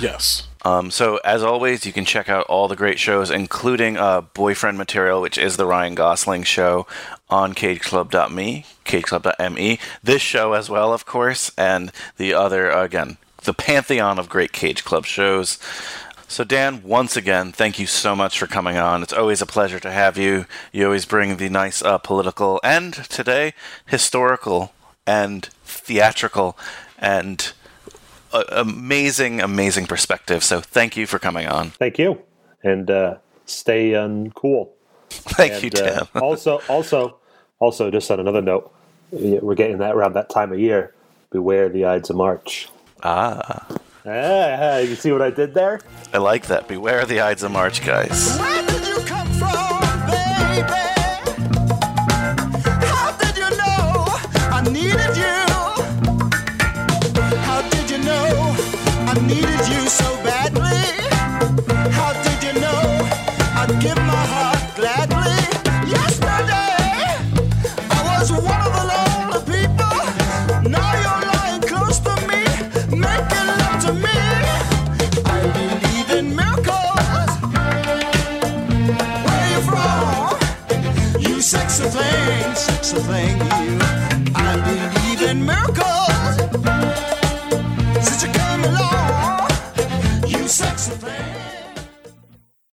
Yes. Um, so, as always, you can check out all the great shows, including uh, Boyfriend Material, which is the Ryan Gosling show, on cageclub.me, cageclub.me. This show as well, of course, and the other, again, the pantheon of great Cage Club shows. So, Dan, once again, thank you so much for coming on. It's always a pleasure to have you. You always bring the nice uh, political and today historical and theatrical and uh, amazing, amazing perspective. So, thank you for coming on. Thank you, and uh, stay uncool. Thank and, you, Dan. uh, also, also, also, just on another note, we're getting that around that time of year. Beware the Ides of March. Ah. Ah, you see what I did there? I like that. Beware the Ides of March, guys. Where